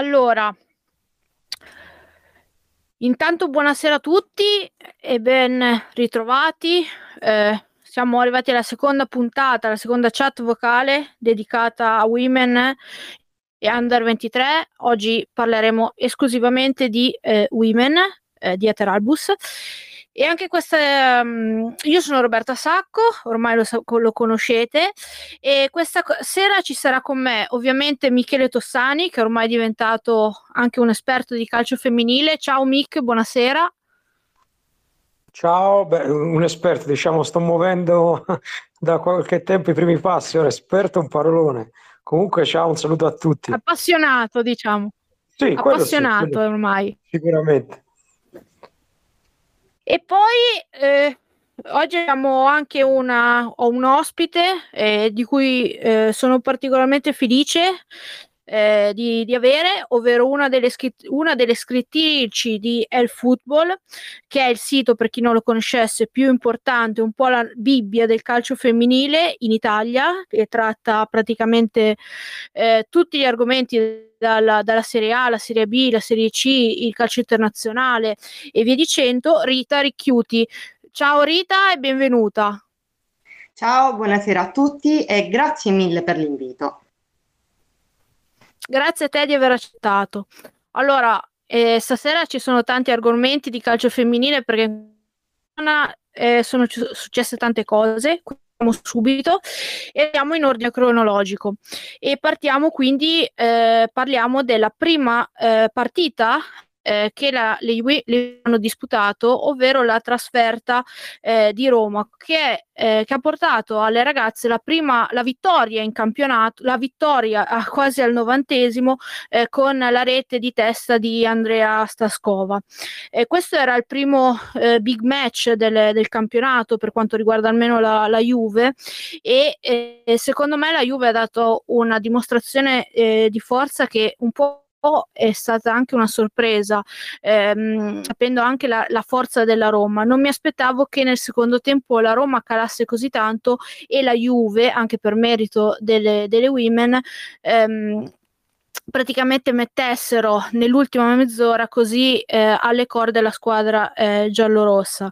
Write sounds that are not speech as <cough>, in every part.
Allora, intanto buonasera a tutti e ben ritrovati. Eh, siamo arrivati alla seconda puntata, la seconda chat vocale dedicata a Women e Under 23. Oggi parleremo esclusivamente di eh, Women, eh, di Eteralbus. E anche questa, um, io sono Roberta Sacco, ormai lo, lo, conoscete, e questa sera ci sarà con me ovviamente Michele Tossani, che ormai è diventato anche un esperto di calcio femminile. Ciao Mick, buonasera. Ciao, beh, un esperto, diciamo, sto muovendo <laughs> da qualche tempo i primi passi, ora esperto è un parolone. Comunque, ciao, un saluto a tutti. Appassionato, diciamo. Sì, Appassionato sì, ormai. Sicuramente. E poi eh, oggi abbiamo anche una, un ospite eh, di cui eh, sono particolarmente felice eh, di, di, avere, ovvero una delle, scritt- una delle scrittrici di El Football, che è il sito, per chi non lo conoscesse, più importante, un po' la Bibbia del calcio femminile in Italia, che tratta praticamente eh, tutti gli argomenti dalla, dalla, Serie A, la Serie B, la Serie C, il calcio internazionale e via dicendo, Rita Ricchiuti. Ciao Rita e benvenuta. Ciao, buonasera a tutti e grazie mille per l'invito. Grazie a te di aver accettato. Allora, eh, stasera ci sono tanti argomenti di calcio femminile perché eh, sono c- successe tante cose subito e andiamo in ordine cronologico e partiamo quindi eh, parliamo della prima eh, partita eh, che la, le, le hanno disputato, ovvero la trasferta eh, di Roma, che, eh, che, ha portato alle ragazze la prima la vittoria in campionato, la vittoria a, quasi al novantesimo eh, con la rete di testa di Andrea Staskova. questo era il primo eh, big match del, del, campionato per quanto riguarda almeno la, la Juve e secondo me la Juve ha dato una dimostrazione eh, di forza che un po' è stata anche una sorpresa, ehm, sapendo anche la, la, forza della Roma. Non mi aspettavo che nel secondo tempo la Roma calasse così tanto e la Juve, anche per merito delle, delle women, ehm, praticamente mettessero nell'ultima mezz'ora così eh, alle corde la squadra eh, giallorossa.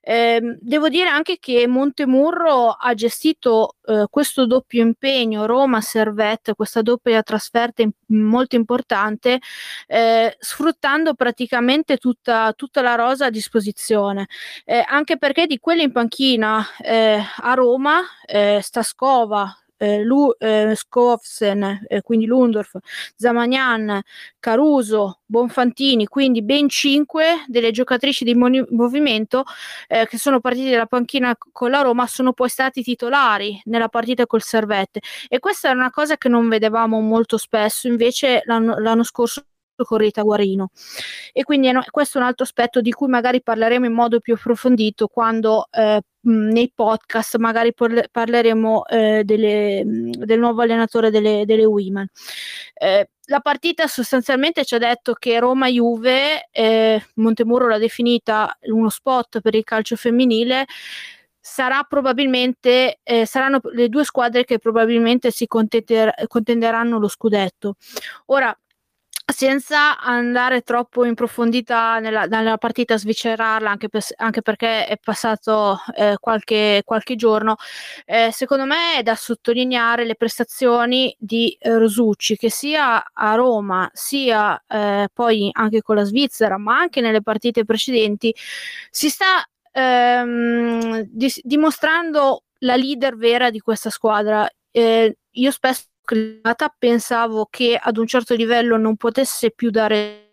Eh, devo dire anche che Montemurro ha gestito eh, questo doppio impegno Roma-Servette, questa doppia trasferta in- molto importante, eh, sfruttando praticamente tutta, tutta, la rosa a disposizione, eh, anche perché di quelle in panchina a Roma, Stascova, eh, Lu, eh, Skovsen, eh, quindi Lundorf, Zamagnan, Caruso, Bonfantini, quindi ben cinque delle giocatrici di moni- movimento eh, che sono partite dalla panchina con la Roma sono poi stati titolari nella partita col Servette. E questa è una cosa che non vedevamo molto spesso, invece l'anno, l'anno scorso con Rita Guarino. E quindi questo è un altro aspetto di cui magari parleremo in modo più approfondito quando eh, nei podcast magari parleremo eh, delle, del nuovo allenatore delle, delle Women. Eh, la partita sostanzialmente ci ha detto che Roma-Juve, eh, Montemuro l'ha definita uno spot per il calcio femminile, sarà probabilmente eh, saranno le due squadre che probabilmente si contender- contenderanno lo scudetto. Ora, senza andare troppo in profondità nella, nella partita, sviscerarla, anche, per, anche, perché è passato eh, qualche, qualche, giorno, eh, secondo me è da sottolineare le prestazioni di eh, Rosucci, che sia a Roma, sia eh, poi anche con la Svizzera, ma anche nelle partite precedenti, si sta ehm, di, dimostrando la leader vera di questa squadra. Eh, io spesso pensavo che ad un certo livello non potesse più dare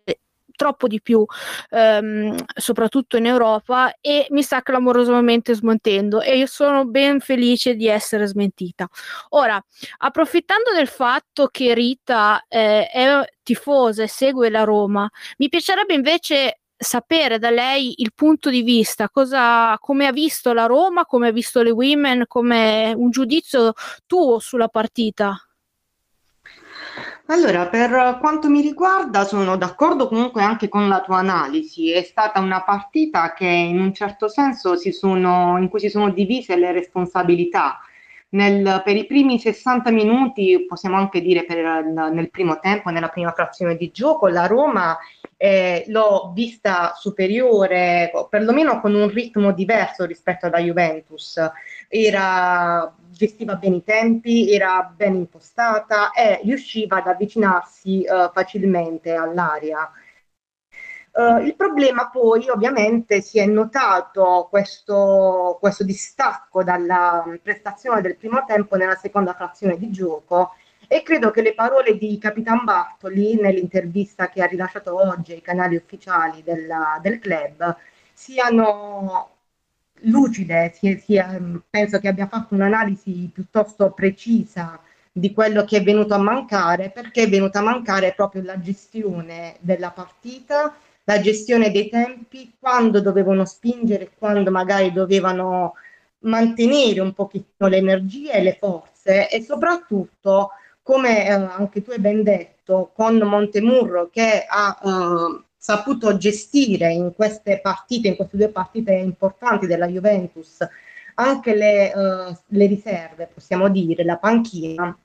troppo di più, ehm, soprattutto in Europa, e mi sta clamorosamente smentendo e io sono ben felice di essere smentita. Ora, approfittando del fatto che Rita eh, è tifosa e segue la Roma, mi piacerebbe invece sapere da lei il punto di vista, cosa, come ha visto la Roma, come ha visto le women, come un giudizio tuo sulla partita. Allora, per quanto mi riguarda, sono d'accordo comunque anche con la tua analisi. È stata una partita che in un certo senso si sono, in cui si sono divise le responsabilità, nel, per i primi 60 minuti, possiamo anche dire per, nel primo tempo, nella prima frazione di gioco, la Roma eh, l'ho vista superiore, perlomeno con un ritmo diverso rispetto alla Juventus. Era, gestiva bene i tempi, era ben impostata e riusciva ad avvicinarsi eh, facilmente all'area. Uh, il problema poi ovviamente si è notato questo, questo, distacco dalla prestazione del primo tempo nella seconda frazione di gioco e credo che le parole di Capitan Bartoli nell'intervista che ha rilasciato oggi ai canali ufficiali della, del club siano lucide, sia, sia, penso che abbia fatto un'analisi piuttosto precisa di quello che è venuto a mancare, perché è venuta a mancare proprio la gestione della partita la gestione dei tempi, quando dovevano spingere, quando magari dovevano mantenere un pochettino le energie e le forze e soprattutto, come eh, anche tu hai ben detto, con Montemurro che ha eh, saputo gestire in queste partite, in queste due partite importanti della Juventus, anche le, uh, le riserve, possiamo dire, la panchina,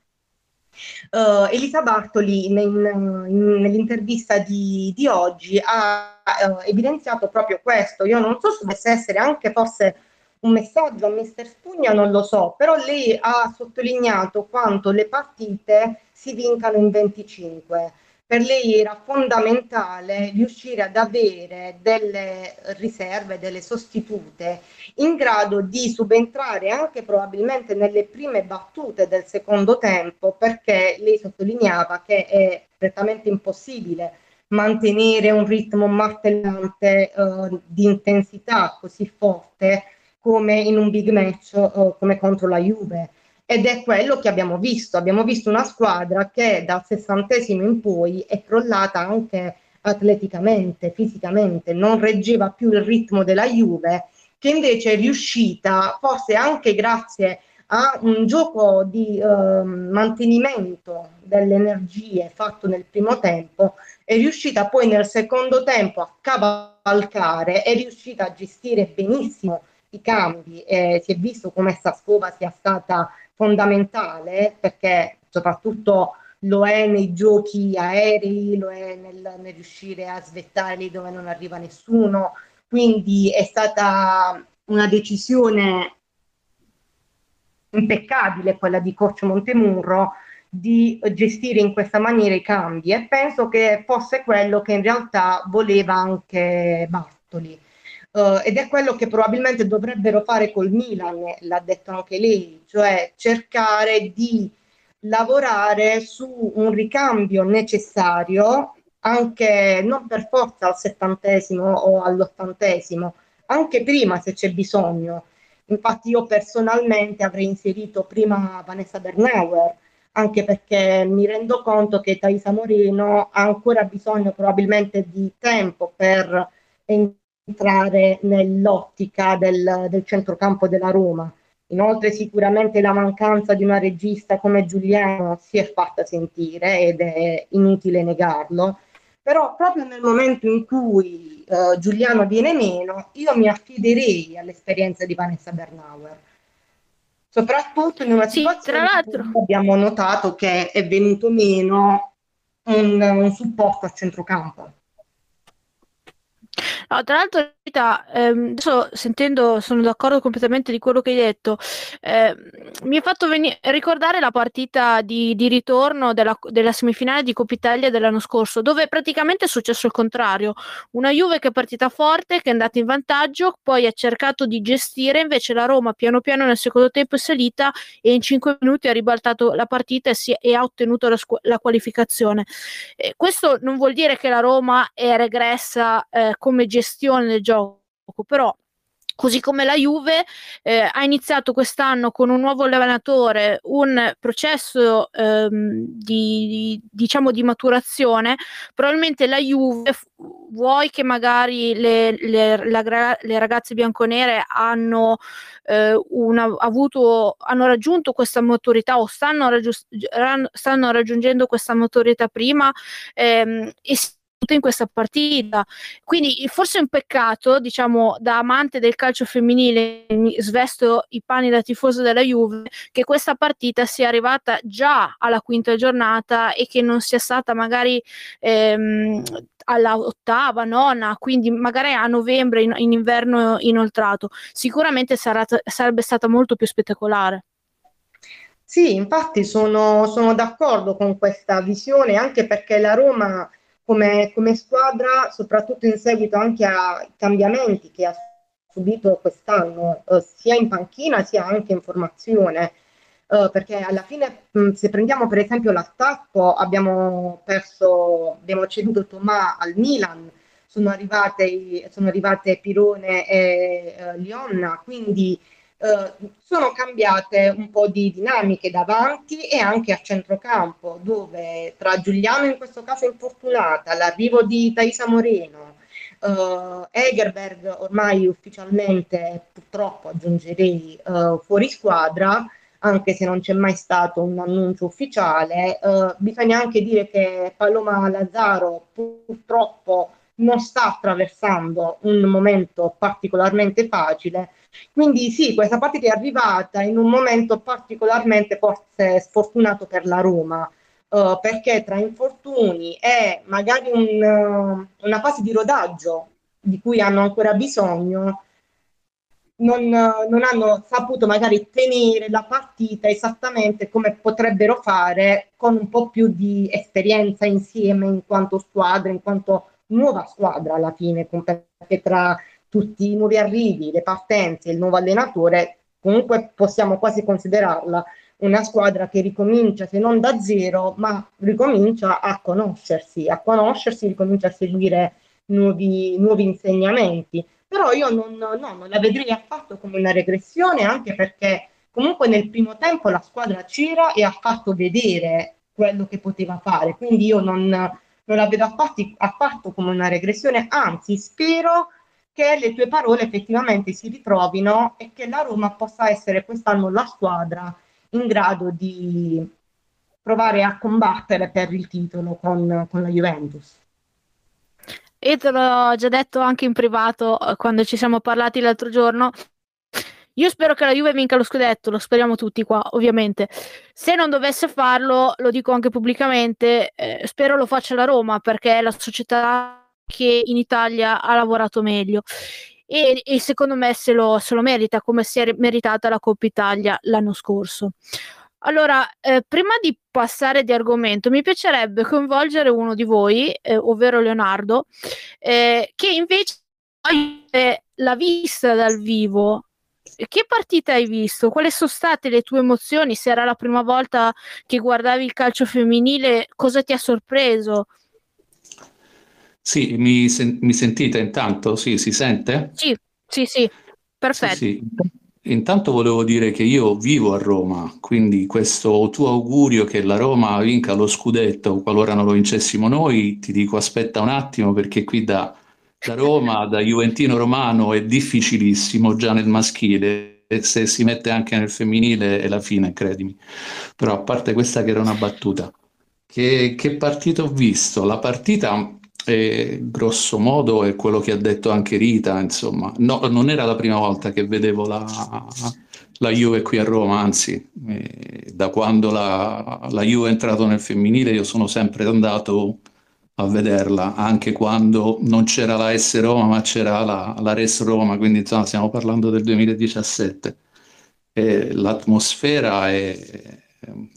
Uh, Elisa Bartoli in, in, nell'intervista di, di, oggi ha uh, evidenziato proprio questo. Io non so se dovesse essere anche forse un messaggio a Mister Spugna, non lo so, però lei ha sottolineato quanto le partite si vincano in 25 per lei era fondamentale riuscire ad avere delle riserve, delle sostitute in grado di subentrare anche probabilmente nelle prime battute del secondo tempo, perché lei sottolineava che è prettamente impossibile mantenere un ritmo martellante eh, di intensità così forte come in un big match eh, come contro la Juve ed è quello che abbiamo visto. Abbiamo visto una squadra che dal sessantesimo in poi è crollata anche atleticamente, fisicamente, non reggeva più il ritmo della Juve, che invece è riuscita, forse anche grazie a un gioco di eh, mantenimento delle energie fatto nel primo tempo, è riuscita poi nel secondo tempo a cavalcare, è riuscita a gestire benissimo i cambi. Eh, si è visto come Saskova sia stata fondamentale perché soprattutto lo è nei giochi aerei, lo è nel, nel riuscire a svettare lì dove non arriva nessuno, quindi è stata una decisione impeccabile quella di coach Montemurro di gestire in questa maniera i cambi e penso che fosse quello che in realtà voleva anche Bartoli Uh, ed è quello che probabilmente dovrebbero fare col Milan, l'ha detto anche lei, cioè cercare di lavorare su un ricambio necessario, anche non per forza al settantesimo o all'ottantesimo, anche prima se c'è bisogno. Infatti io personalmente avrei inserito prima Vanessa Bernauer, anche perché mi rendo conto che Thaisa Moreno ha ancora bisogno probabilmente di tempo per entrare nell'ottica del, del centrocampo della Roma. Inoltre sicuramente la mancanza di una regista come Giuliano si è fatta sentire ed è inutile negarlo, però proprio nel momento in cui uh, Giuliano viene meno, io mi affiderei all'esperienza di Vanessa Bernauer. Soprattutto in una sì, situazione in cui abbiamo notato che è venuto meno un, un supporto a centrocampo. No, tra l'altro, ehm, adesso sentendo, sono d'accordo completamente di quello che hai detto. Eh, mi ha fatto veni- ricordare la partita di, di ritorno della, della, semifinale di Coppa Italia dell'anno scorso, dove praticamente è successo il contrario. Una Juve che è partita forte, che è andata in vantaggio, poi ha cercato di gestire, invece la Roma piano piano nel secondo tempo è salita e in cinque minuti ha ribaltato la partita e, si, e ha ottenuto la, scu- la qualificazione. Eh, questo non vuol dire che la Roma è regressa eh, come gestione del gioco, però così come la Juve eh, ha iniziato quest'anno con un nuovo allenatore un processo ehm, di, di, diciamo di maturazione probabilmente la Juve vuoi che magari le, le, la, le ragazze bianconere hanno, eh, una, avuto, hanno raggiunto questa maturità o stanno, raggiu- stanno raggiungendo questa maturità prima ehm, e in questa partita. Quindi forse è un peccato, diciamo, da amante del calcio femminile, svesto i panni da tifoso della Juve, che questa partita sia arrivata già alla quinta giornata e che non sia stata magari ehm, alla ottava, nona, quindi magari a novembre in, in inverno inoltrato. Sicuramente sarà, sarebbe stata molto più spettacolare. Sì, infatti sono, sono d'accordo con questa visione, anche perché la Roma come, come squadra, soprattutto in seguito anche ai cambiamenti che ha subito quest'anno, eh, sia in panchina sia anche in formazione, eh, perché alla fine mh, se prendiamo per esempio l'attacco abbiamo perso, abbiamo ceduto Tomà al Milan, sono arrivate, sono arrivate Pirone e eh, Lionna, quindi eh, sono cambiate un po' di dinamiche davanti e anche a centrocampo, dove tra Giuliano in questo caso infortunata, l'arrivo di Taisa Moreno, uh, Egerberg ormai ufficialmente purtroppo aggiungerei uh, fuori squadra, anche se non c'è mai stato un annuncio ufficiale, uh, bisogna anche dire che Paloma Lazzaro purtroppo non sta attraversando un momento particolarmente facile quindi sì, questa partita è arrivata in un momento particolarmente forse sfortunato per la Roma, uh, perché tra infortuni e magari un, uh, una fase di rodaggio di cui hanno ancora bisogno, non, uh, non, hanno saputo magari tenere la partita esattamente come potrebbero fare con un po' più di esperienza insieme in quanto squadra, in quanto nuova squadra alla fine, perché tra tutti i nuovi arrivi, le partenze, il nuovo allenatore, comunque possiamo quasi considerarla una squadra che ricomincia, se non da zero, ma ricomincia a conoscersi, a conoscersi, ricomincia a seguire nuovi, nuovi insegnamenti. Però io non, no, non la vedrei affatto come una regressione, anche perché comunque nel primo tempo la squadra c'era e ha fatto vedere quello che poteva fare. Quindi io non, non la vedo affatto, affatto come una regressione, anzi spero che le tue parole effettivamente si ritrovino e che la Roma possa essere quest'anno la squadra in grado di provare a combattere per il titolo con, con la Juventus. Io te l'ho già detto anche in privato eh, quando ci siamo parlati l'altro giorno. Io spero che la Juve vinca lo scudetto, lo speriamo tutti qua, ovviamente. Se non dovesse farlo, lo dico anche pubblicamente, eh, spero lo faccia la Roma perché la società che in Italia ha lavorato meglio. E, e secondo me se lo, se lo, merita come si è meritata la Coppa Italia l'anno scorso. Allora, eh, prima di passare di argomento, mi piacerebbe coinvolgere uno di voi, eh, ovvero Leonardo, eh, che invece l'ha vista dal vivo. Che partita hai visto? Quali sono state le tue emozioni? Se era la prima volta che guardavi il calcio femminile, cosa ti ha sorpreso? Sì, mi, sen- mi sentite intanto? Sì, si sente? Sì, sì, sì, perfetto. Sì, sì. Intanto volevo dire che io vivo a Roma, quindi questo tuo augurio che la Roma vinca lo scudetto qualora non lo vincessimo noi, ti dico aspetta un attimo perché qui da, da Roma, <laughs> da Juventino Romano è difficilissimo già nel maschile, e se si mette anche nel femminile è la fine, credimi. Però a parte questa che era una battuta, che, che partita ho visto? La partita e grosso modo è quello che ha detto anche Rita, insomma, no, non era la prima volta che vedevo la, la Juve qui a Roma, anzi, eh, da quando la, la Juve è entrato nel femminile io sono sempre andato a vederla, anche quando non c'era la S Roma, ma c'era la, la Res Roma, quindi insomma stiamo parlando del 2017. E l'atmosfera è,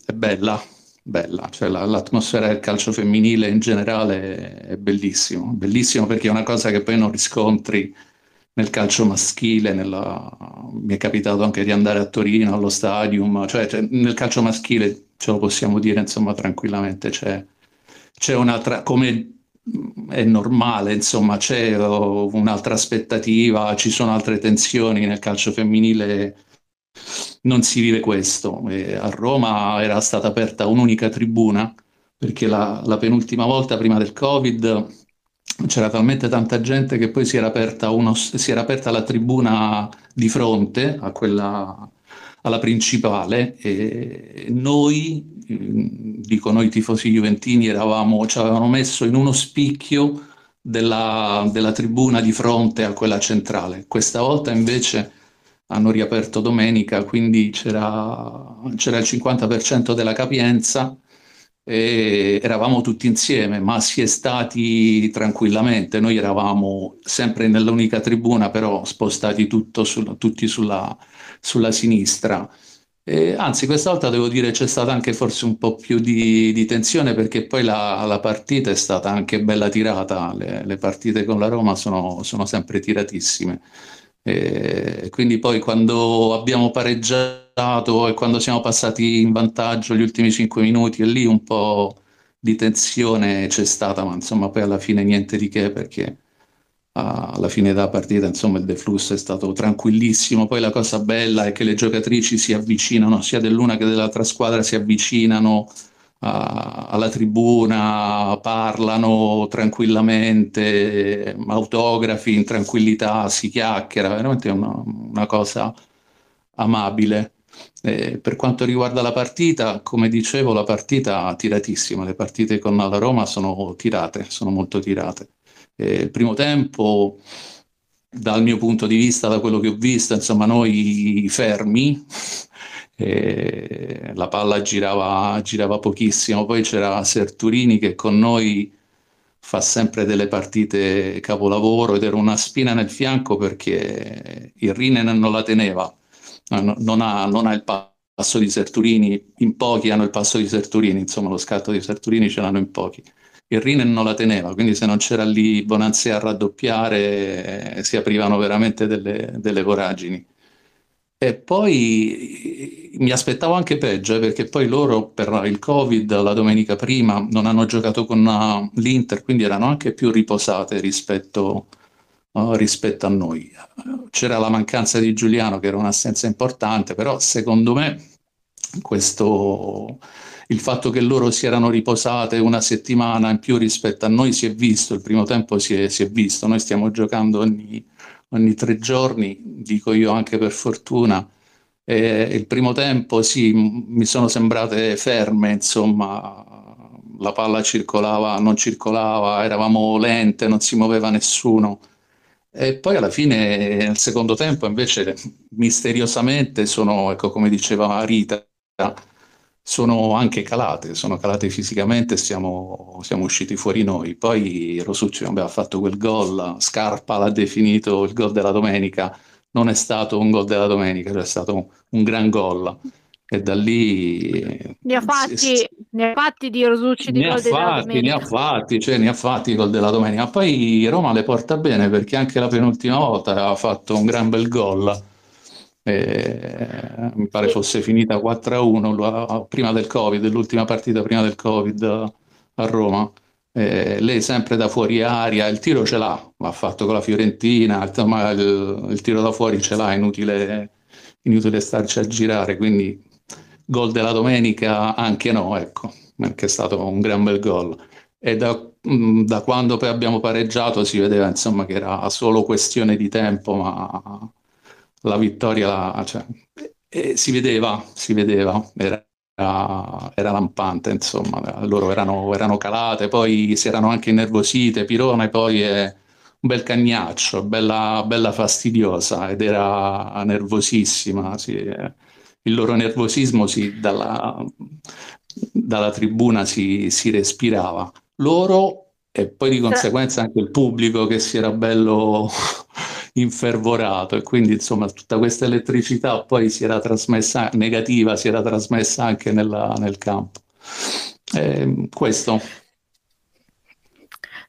è bella, bella, cioè la, l'atmosfera del calcio femminile in generale è, bellissimo, bellissimo perché è una cosa che poi non riscontri nel calcio maschile, nella... mi è capitato anche di andare a Torino allo stadium, cioè, cioè, nel calcio maschile ce lo possiamo dire insomma tranquillamente, c'è, c'è un'altra, come è normale, insomma c'è un'altra aspettativa, ci sono altre tensioni nel calcio femminile non si vive questo. E a Roma era stata aperta un'unica tribuna perché la, la, penultima volta prima del Covid c'era talmente tanta gente che poi si era aperta, uno, si era aperta la tribuna di fronte a quella, alla principale. E noi, dico noi tifosi juventini, eravamo, ci avevano messo in uno spicchio della, della tribuna di fronte a quella centrale. Questa volta invece hanno riaperto domenica, quindi c'era, c'era il 50% della capienza e eravamo tutti insieme, ma si è stati tranquillamente. Noi eravamo sempre nell'unica tribuna, però spostati su, tutti sulla, sulla sinistra. E, anzi, questa volta devo dire c'è stata anche forse un po' più di, di tensione perché poi la, la, partita è stata anche bella tirata. Le, le partite con la Roma sono, sono sempre tiratissime. E quindi poi quando abbiamo pareggiato e quando siamo passati in vantaggio gli ultimi cinque minuti e lì un po' di tensione c'è stata, ma insomma poi alla fine niente di che perché alla fine della partita insomma il deflusso è stato tranquillissimo. Poi la cosa bella è che le giocatrici si avvicinano sia dell'una che dell'altra squadra, si avvicinano alla tribuna, parlano tranquillamente, autografi in tranquillità, si chiacchiera, veramente una, una cosa amabile. Eh, per quanto riguarda la partita, come dicevo, la partita tiratissima, le partite con la Roma sono tirate, sono molto tirate. Eh, primo tempo, dal mio punto di vista, da quello che ho visto, insomma, noi fermi, la palla girava, girava pochissimo, poi c'era Serturini che con noi fa sempre delle partite capolavoro ed era una spina nel fianco perché il Rinen non la teneva, non ha, non ha il passo di Serturini, in pochi hanno il passo di Serturini, insomma lo scatto di Serturini ce l'hanno in pochi. Il Rinen non la teneva, quindi se non c'era lì Bonanzia a raddoppiare si aprivano veramente delle, delle voragini. E poi mi aspettavo anche peggio, eh, perché poi loro per il Covid la domenica prima non hanno giocato con uh, l'Inter, quindi erano anche più riposate rispetto, uh, rispetto a noi. C'era la mancanza di Giuliano, che era un'assenza importante, però secondo me questo, il fatto che loro si erano riposate una settimana in più rispetto a noi si è visto, il primo tempo si è, si è visto, noi stiamo giocando ogni ogni tre giorni, dico io anche per fortuna. E il primo tempo sì, mi sono sembrate ferme, insomma, la palla circolava, non circolava, eravamo lente, non si muoveva nessuno. E poi alla fine, nel secondo tempo, invece, misteriosamente sono, ecco, come diceva Rita, sono anche calate, sono calate fisicamente, siamo, siamo usciti fuori noi. Poi Rosucci ha fatto quel gol, Scarpa l'ha definito il gol della domenica, non è stato un gol della domenica, cioè è stato un, un gran gol. E da lì... Ne ha fatti, si, ne ha fatti di Rosucci di gol della domenica. Ne ha fatti, cioè ne ha fatti gol della domenica. Poi Roma le porta bene perché anche la penultima volta aveva fatto un gran bel gol eh, mi pare fosse finita 4-1 prima del Covid, l'ultima partita prima del Covid a Roma. Eh, lei sempre da fuori aria, il tiro ce l'ha, l'ha fatto con la Fiorentina, ma il, il tiro da fuori ce l'ha, inutile, inutile starci a girare, quindi gol della domenica anche no, ecco, perché è stato un gran bel gol. E da, mm, da quando poi abbiamo pareggiato si vedeva insomma che era solo questione di tempo, ma la vittoria, cioè, e si vedeva, si vedeva, era, era lampante, insomma, loro erano, erano, calate, poi si erano anche innervosite, Pirone poi è un bel cagnaccio, bella, bella fastidiosa ed era nervosissima, sì, il loro nervosismo si, dalla, dalla, tribuna si, si respirava. Loro e poi di conseguenza anche il pubblico che si era bello infervorato e quindi insomma tutta questa elettricità poi si era trasmessa negativa, si era trasmessa anche nella, nel campo. Eh, questo.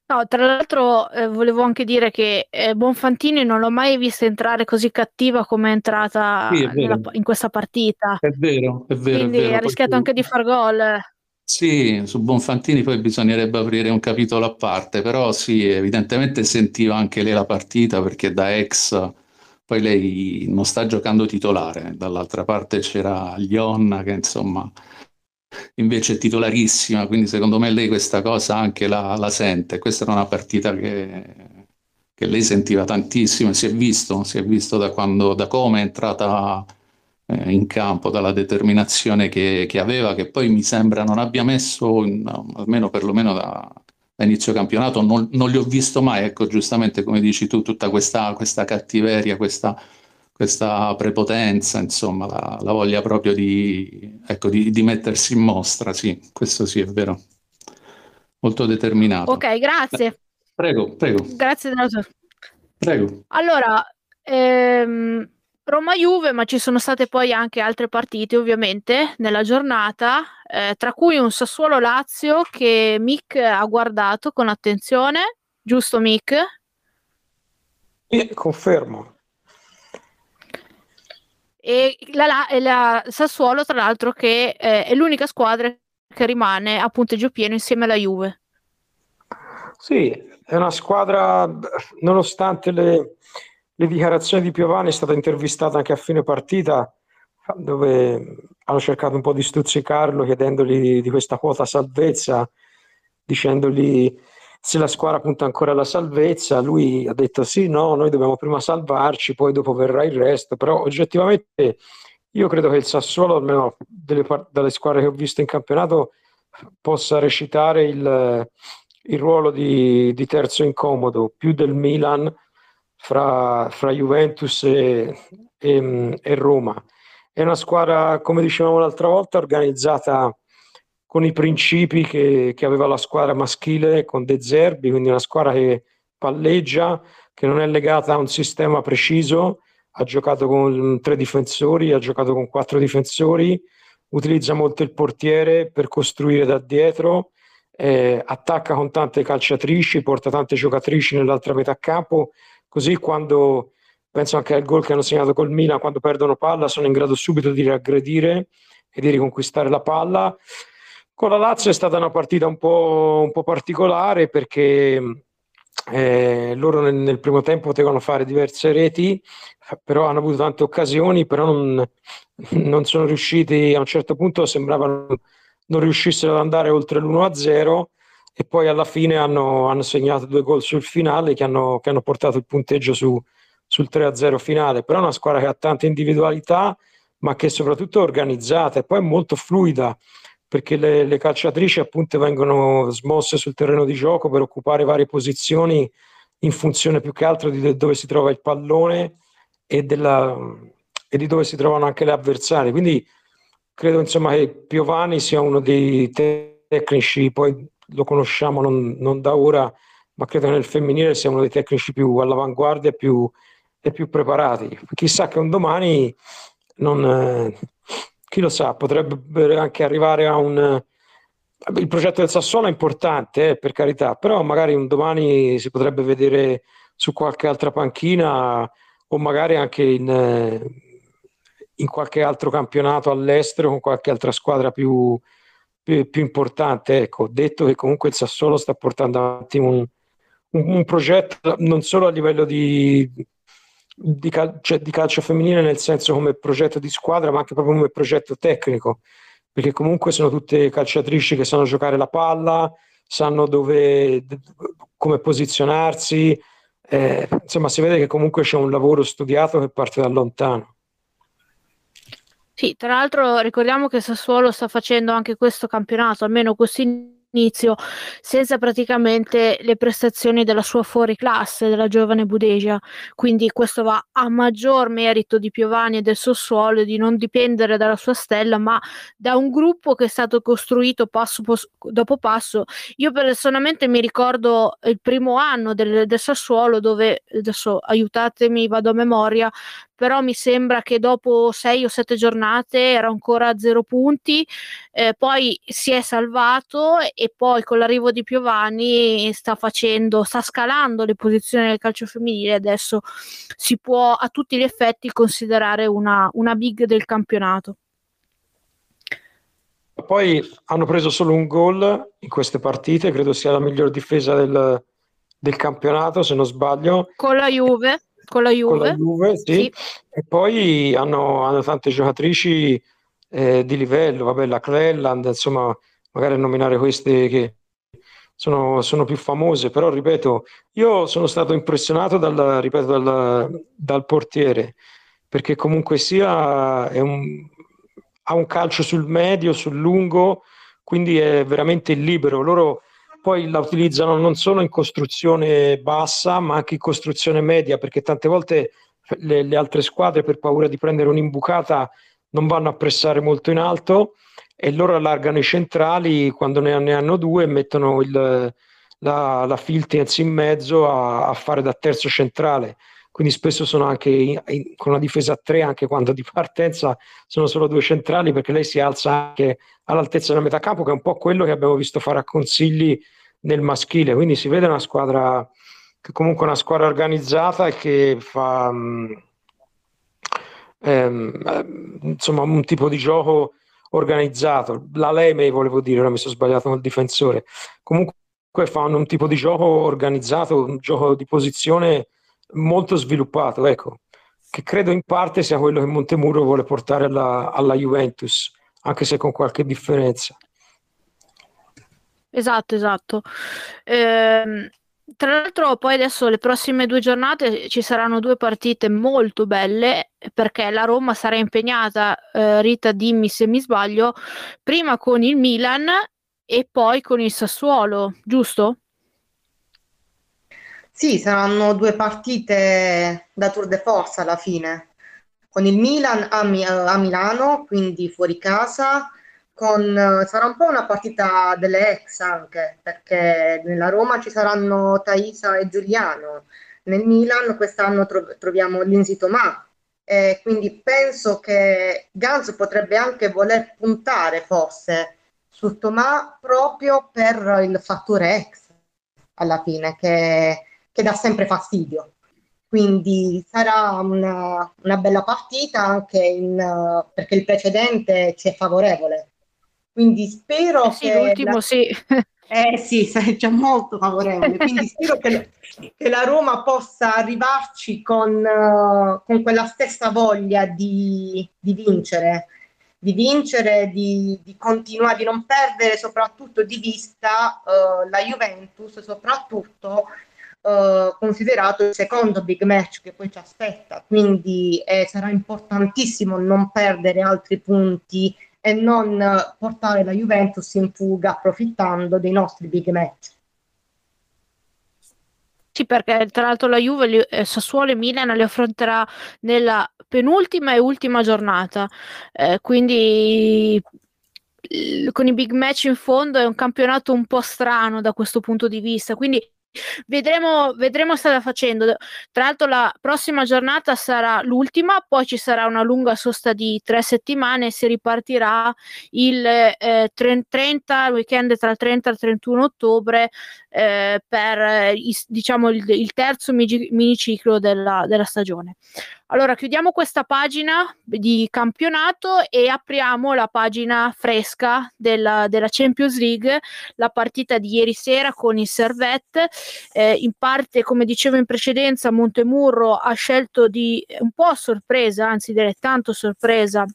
No, tra l'altro eh, volevo anche dire che eh, Bonfantini non l'ho mai vista entrare così cattiva come è entrata sì, è nella, in questa partita. È vero, è vero. Quindi è vero, ha rischiato anche di far gol. Sì, su Bonfantini poi bisognerebbe aprire un capitolo a parte, però sì, evidentemente sentiva anche lei la partita perché da ex poi lei non sta giocando titolare, dall'altra parte c'era Lionna che insomma invece è titolarissima, quindi secondo me lei questa cosa anche la, la sente. Questa era una partita che, che lei sentiva tantissimo e si è visto, si è visto da, quando, da come è entrata eh, in campo, dalla determinazione che, che, aveva, che poi mi sembra non abbia messo, in, almeno perlomeno da, da inizio campionato, non, non, li ho visto mai, ecco giustamente come dici tu, tutta questa, questa cattiveria, questa, questa, prepotenza, insomma, la, la voglia proprio di, ecco, di, di, mettersi in mostra, sì, questo sì è vero, molto determinato. Ok, grazie. Prego, prego. Grazie della tua... Prego. Allora, ehm, Roma-Juve, ma ci sono state poi anche altre partite ovviamente nella giornata, eh, tra cui un Sassuolo-Lazio che Mick ha guardato con attenzione, giusto Mick? Sì, confermo. E la, e la Sassuolo, tra l'altro, che eh, è l'unica squadra che rimane a punteggio pieno insieme alla Juve. Sì, è una squadra, nonostante le le dichiarazioni di Piovani è stata intervistata anche a fine partita dove hanno cercato un po' di stuzzicarlo chiedendogli di questa quota salvezza, dicendogli se la squadra punta ancora alla salvezza, lui ha detto sì, no, noi dobbiamo prima salvarci, poi dopo verrà il resto, però oggettivamente io credo che il Sassuolo, almeno delle, dalle squadre che ho visto in campionato, possa recitare il, il ruolo di, di terzo incomodo, più del Milan, fra, fra Juventus e, e, e, Roma. È una squadra, come dicevamo l'altra volta, organizzata con i principi che, che aveva la squadra maschile con De Zerbi, quindi una squadra che palleggia, che non è legata a un sistema preciso, ha giocato con tre difensori, ha giocato con quattro difensori, utilizza molto il portiere per costruire da dietro, eh, attacca con tante calciatrici, porta tante giocatrici nell'altra metà campo Così quando penso anche al gol che hanno segnato col Milan, quando perdono palla sono in grado subito di riaggredire e di riconquistare la palla. Con la Lazio è stata una partita un po', un po particolare perché eh, loro nel, nel, primo tempo potevano fare diverse reti, però hanno avuto tante occasioni, però non, non sono riusciti, a un certo punto sembravano non riuscissero ad andare oltre l'1-0 e poi alla fine hanno, hanno segnato due gol sul finale che hanno, che hanno portato il punteggio su, sul 3-0 finale, però è una squadra che ha tante individualità ma che è soprattutto organizzata e poi è molto fluida perché le, le, calciatrici appunto vengono smosse sul terreno di gioco per occupare varie posizioni in funzione più che altro di dove si trova il pallone e, della, e di dove si trovano anche le avversarie. Quindi credo insomma che Piovani sia uno dei tecnici poi lo conosciamo non, non, da ora, ma credo che nel femminile sia uno dei tecnici più all'avanguardia e più, e più preparati. Chissà che un domani, non, eh, chi lo sa, potrebbe anche arrivare a un... Il progetto del Sassuolo è importante, eh, per carità, però magari un domani si potrebbe vedere su qualche altra panchina o magari anche in, eh, in qualche altro campionato all'estero con qualche altra squadra più, più, più importante. Ecco, detto che comunque il Sassuolo sta portando avanti un, un, un progetto non solo a livello di, di, cal- cioè di, calcio femminile, nel senso come progetto di squadra, ma anche proprio come progetto tecnico, perché comunque sono tutte calciatrici che sanno giocare la palla, sanno dove, come posizionarsi. Eh, insomma, si vede che comunque c'è un lavoro studiato che parte da lontano. Sì, tra l'altro ricordiamo che Sassuolo sta facendo anche questo campionato, almeno così inizio senza praticamente le prestazioni della sua fuoriclasse, della giovane Budeja. Quindi questo va a maggior merito di Piovani e del Sassuolo di non dipendere dalla sua stella, ma da un gruppo che è stato costruito passo pos- dopo passo. Io personalmente mi ricordo il primo anno del, del Sassuolo dove, adesso aiutatemi, vado a memoria, però mi sembra che dopo sei o sette giornate era ancora a zero punti, eh, poi si è salvato e poi con l'arrivo di Piovani sta facendo, sta scalando le posizioni del calcio femminile, adesso si può a tutti gli effetti considerare una, una big del campionato. Poi hanno preso solo un gol in queste partite, credo sia la miglior difesa del, del campionato, se non sbaglio. Con la Juve. Con la Juve, con la Juve sì. sì. E poi hanno, hanno tante giocatrici eh, di livello, vabbè, la Cleland, insomma, magari nominare queste che sono, sono, più famose, però ripeto, io sono stato impressionato dal, ripeto, dal, dal portiere, perché comunque sia un, ha un calcio sul medio, sul lungo, quindi è veramente libero. Loro poi la utilizzano non solo in costruzione bassa, ma anche in costruzione media, perché tante volte le, le altre squadre, per paura di prendere un'imbucata, non vanno a pressare molto in alto e loro allargano i centrali quando ne, ne hanno due e mettono il, la, la Filtens in mezzo a, a, fare da terzo centrale. Quindi spesso sono anche in, in, con una difesa a tre, anche quando di partenza sono solo due centrali, perché lei si alza anche all'altezza della metà campo, che è un po' quello che abbiamo visto fare a Consigli nel maschile. Quindi si vede una squadra che comunque è una squadra organizzata e che fa um, ehm, insomma un tipo di gioco organizzato. La Leme volevo dire, ora mi sono sbagliato nel difensore. Comunque fanno un tipo di gioco organizzato, un gioco di posizione molto sviluppato, ecco, che credo in parte sia quello che Montemuro vuole portare alla, alla Juventus, anche se con qualche differenza. Esatto, esatto. Eh, tra l'altro, poi adesso le prossime due giornate ci saranno due partite molto belle perché la Roma sarà impegnata, eh, Rita, dimmi se mi sbaglio, prima con il Milan e poi con il Sassuolo, giusto? Sì, saranno due partite da tour de force alla fine, con il Milan a, Mi- a Milano, quindi fuori casa, con, sarà un po' una partita delle ex anche, perché nella Roma ci saranno Thaisa e Giuliano, nel Milan quest'anno tro- troviamo Lindsay Tomà, eh, quindi penso che Gans potrebbe anche voler puntare forse su Tomà proprio per il fattore ex alla fine, che, che dà sempre fastidio. Quindi sarà una, una bella partita anche in, perché il precedente ci è favorevole quindi spero eh sì, che... L'ultimo la... sì. <laughs> Eh sì, <laughs> è già molto favorevole, quindi spero che, che, la Roma possa arrivarci con, uh, con quella stessa voglia di, di vincere, di vincere, di, di, continuare, di non perdere soprattutto di vista uh, la Juventus, soprattutto uh, considerato il secondo big match che poi ci aspetta, quindi eh, sarà importantissimo non perdere altri punti e non portare la Juventus in fuga approfittando dei nostri big match. Sì, perché tra l'altro la Juve, eh, Sassuolo e Milan le affronterà nella penultima e ultima giornata, eh, quindi con i big match in fondo è un campionato un po' strano da questo punto di vista, quindi Vedremo, vedremo strada facendo. Tra l'altro, la prossima giornata sarà l'ultima, poi ci sarà una lunga sosta di tre settimane si ripartirà il eh, 30, il weekend tra il 30 e il 31 ottobre eh, per eh, diciamo il, il terzo mini- miniciclo della, della stagione. Allora, chiudiamo questa pagina di campionato e apriamo la pagina fresca della, della Champions League, la partita di ieri sera con il Servette. Eh, in parte, come dicevo in precedenza, Montemurro ha scelto di un po' a sorpresa, anzi direi tanto sorpresa,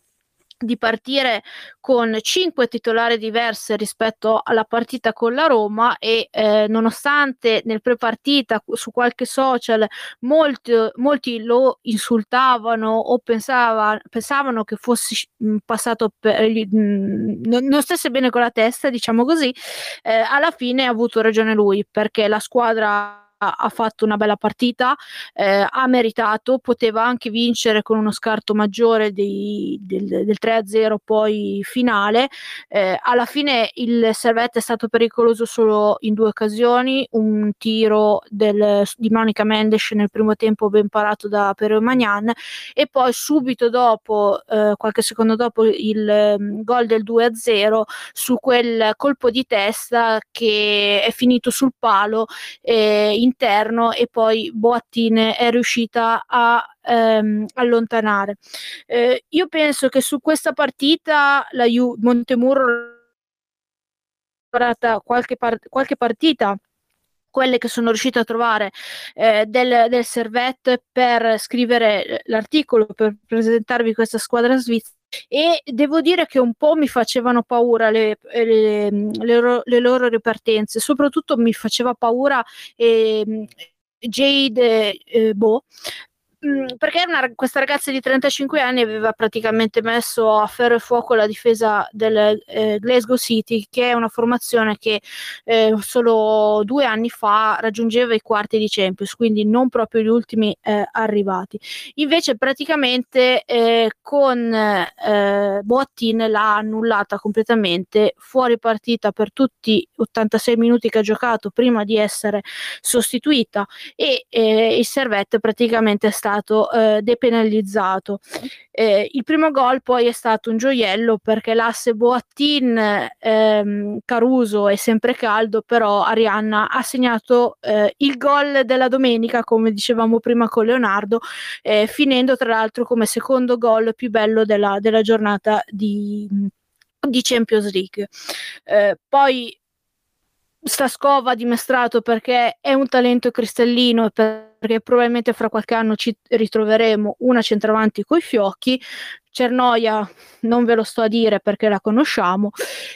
di partire con cinque titolari diverse rispetto alla partita con la Roma e eh, nonostante nel pre-partita su qualche social molti, molti lo insultavano o pensava, pensavano che fosse mh, passato per mh, non, non stesse bene con la testa diciamo così eh, alla fine ha avuto ragione lui perché la squadra ha fatto una bella partita, eh, ha meritato, poteva anche vincere con uno scarto maggiore dei, del, del 3-0 poi finale. Eh, alla fine il Servette è stato pericoloso solo in due occasioni, un tiro del, di Monica Mendes nel primo tempo ben parato da Pero Magnan e poi subito dopo, eh, qualche secondo dopo il um, gol del 2-0 su quel colpo di testa che è finito sul palo. Eh, interno e poi Boattine è riuscita a ehm, allontanare. Eh, io penso che su questa partita la Ju- Montemurro qualche, par- qualche partita quelle che sono riuscita a trovare eh, del, del Servette per scrivere l'articolo, per presentarvi questa squadra svizzera e devo dire che un po' mi facevano paura le, le, le, loro, le loro, ripartenze, soprattutto mi faceva paura eh, Jade eh, Bo Mm, perché una, questa ragazza di 35 anni aveva praticamente messo a ferro e fuoco la difesa del eh, Glasgow City, che è una formazione che eh, solo due anni fa raggiungeva i quarti di Champions, quindi non proprio gli ultimi eh, arrivati. Invece praticamente eh, con eh, Boattin l'ha annullata completamente, fuori partita per tutti gli 86 minuti che ha giocato prima di essere sostituita e eh, il Servette praticamente è stato stato eh, depenalizzato. Eh, il primo gol poi è stato un gioiello perché l'asse Boattin ehm, Caruso è sempre caldo, però Arianna ha segnato eh, il gol della domenica, come dicevamo prima con Leonardo, eh, finendo tra l'altro come secondo gol più bello della, della giornata di, di Champions League. Eh, poi Staskova ha dimostrato perché è un talento cristallino e perché probabilmente fra qualche anno ci ritroveremo una centravanti coi fiocchi. Cernoia non ve lo sto a dire perché la conosciamo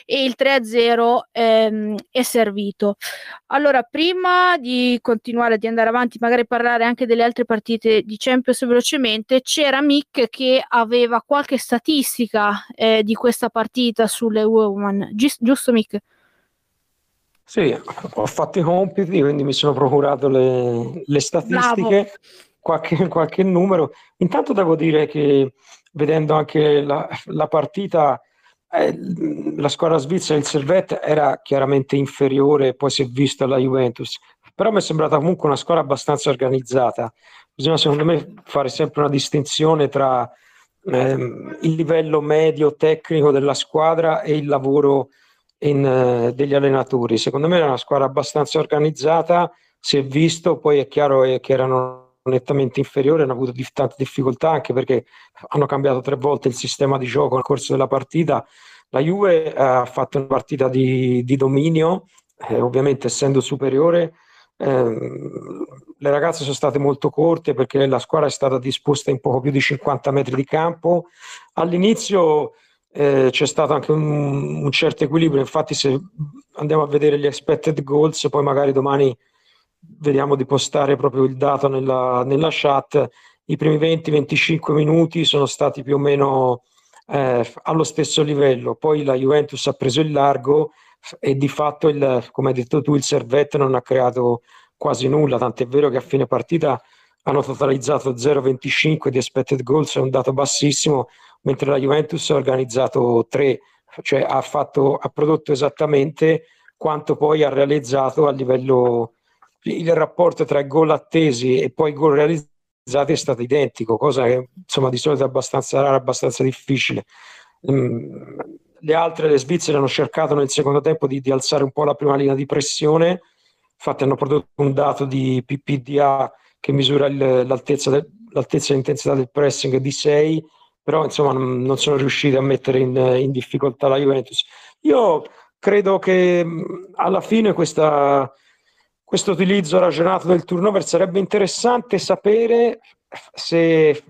e il 3-0 ehm, è servito. Allora, prima di continuare di andare avanti, magari parlare anche delle altre partite di Champions velocemente, c'era Mick che aveva qualche statistica eh, di questa partita sulle Women. Gi- giusto Mick? Sì, ho fatto i compiti, quindi mi sono procurato le, le statistiche, qualche, qualche, numero. Intanto devo dire che vedendo anche la, la partita, eh, la squadra svizzera, il Servette, era chiaramente inferiore, poi si è visto alla Juventus, però mi è sembrata comunque una squadra abbastanza organizzata. Bisogna secondo me fare sempre una distinzione tra ehm, il livello medio tecnico della squadra e il lavoro in, uh, degli allenatori. Secondo me era una squadra abbastanza organizzata, si è visto, poi è chiaro che erano nettamente inferiori, hanno avuto di, tante difficoltà anche perché hanno cambiato tre volte il sistema di gioco nel corso della partita. La Juve ha fatto una partita di, di dominio, eh, ovviamente essendo superiore. Eh, le ragazze sono state molto corte perché la squadra è stata disposta in poco più di 50 metri di campo. All'inizio eh, c'è stato anche un, un, certo equilibrio. Infatti, se andiamo a vedere gli expected goals, poi magari domani vediamo di postare proprio il dato nella, nella chat. I primi 20-25 minuti sono stati più o meno eh, allo stesso livello. Poi la Juventus ha preso il largo e di fatto, il, come hai detto tu, il Servette non ha creato quasi nulla. Tant'è vero che a fine partita hanno totalizzato 0,25 di expected goals, è un dato bassissimo mentre la Juventus ha organizzato tre, cioè ha, fatto, ha prodotto esattamente quanto poi ha realizzato a livello il rapporto tra gol attesi e poi gol realizzati è stato identico, cosa che insomma di solito è abbastanza rara, abbastanza difficile. Mm, le altre, le svizzere, hanno cercato nel secondo tempo di, di, alzare un po' la prima linea di pressione, infatti hanno prodotto un dato di PPDA che misura il, l'altezza, de, l'altezza e l'intensità del pressing di 6 però insomma non, non sono riusciti a mettere in, in, difficoltà la Juventus. Io credo che alla fine questa, questo utilizzo ragionato del turnover sarebbe interessante sapere se,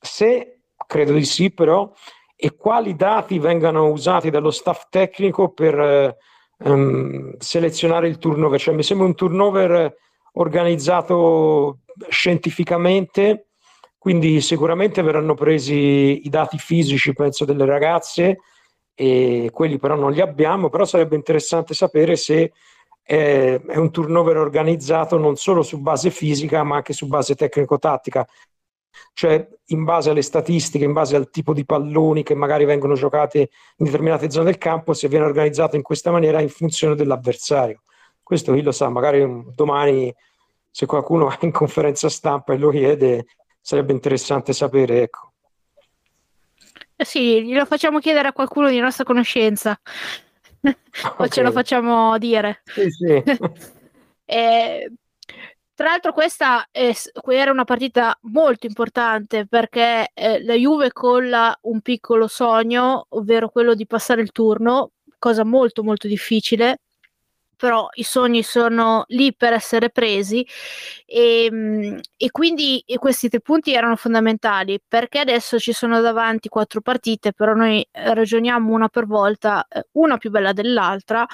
se, credo di sì però, e quali dati vengano usati dallo staff tecnico per um, selezionare il turnover. Cioè mi sembra un turnover organizzato scientificamente quindi sicuramente verranno presi i dati fisici, penso, delle ragazze, e quelli però non li abbiamo, però sarebbe interessante sapere se è, è un turnover organizzato non solo su base fisica, ma anche su base tecnico-tattica, cioè in base alle statistiche, in base al tipo di palloni che magari vengono giocate in determinate zone del campo, se viene organizzato in questa maniera in funzione dell'avversario. Questo chi lo sa, magari domani se qualcuno va in conferenza stampa e lo chiede, sarebbe interessante sapere, ecco. Eh sì, glielo facciamo chiedere a qualcuno di nostra conoscenza. Okay. <laughs> o ce lo facciamo dire. Sì, sì. <laughs> eh, tra l'altro questa è, era una partita molto importante perché eh, la Juve colla un piccolo sogno, ovvero quello di passare il turno, cosa molto molto difficile però i sogni sono lì per essere presi e, ehm, e quindi questi tre punti erano fondamentali perché adesso ci sono davanti quattro partite, però noi ragioniamo una per volta, eh, una più bella dell'altra,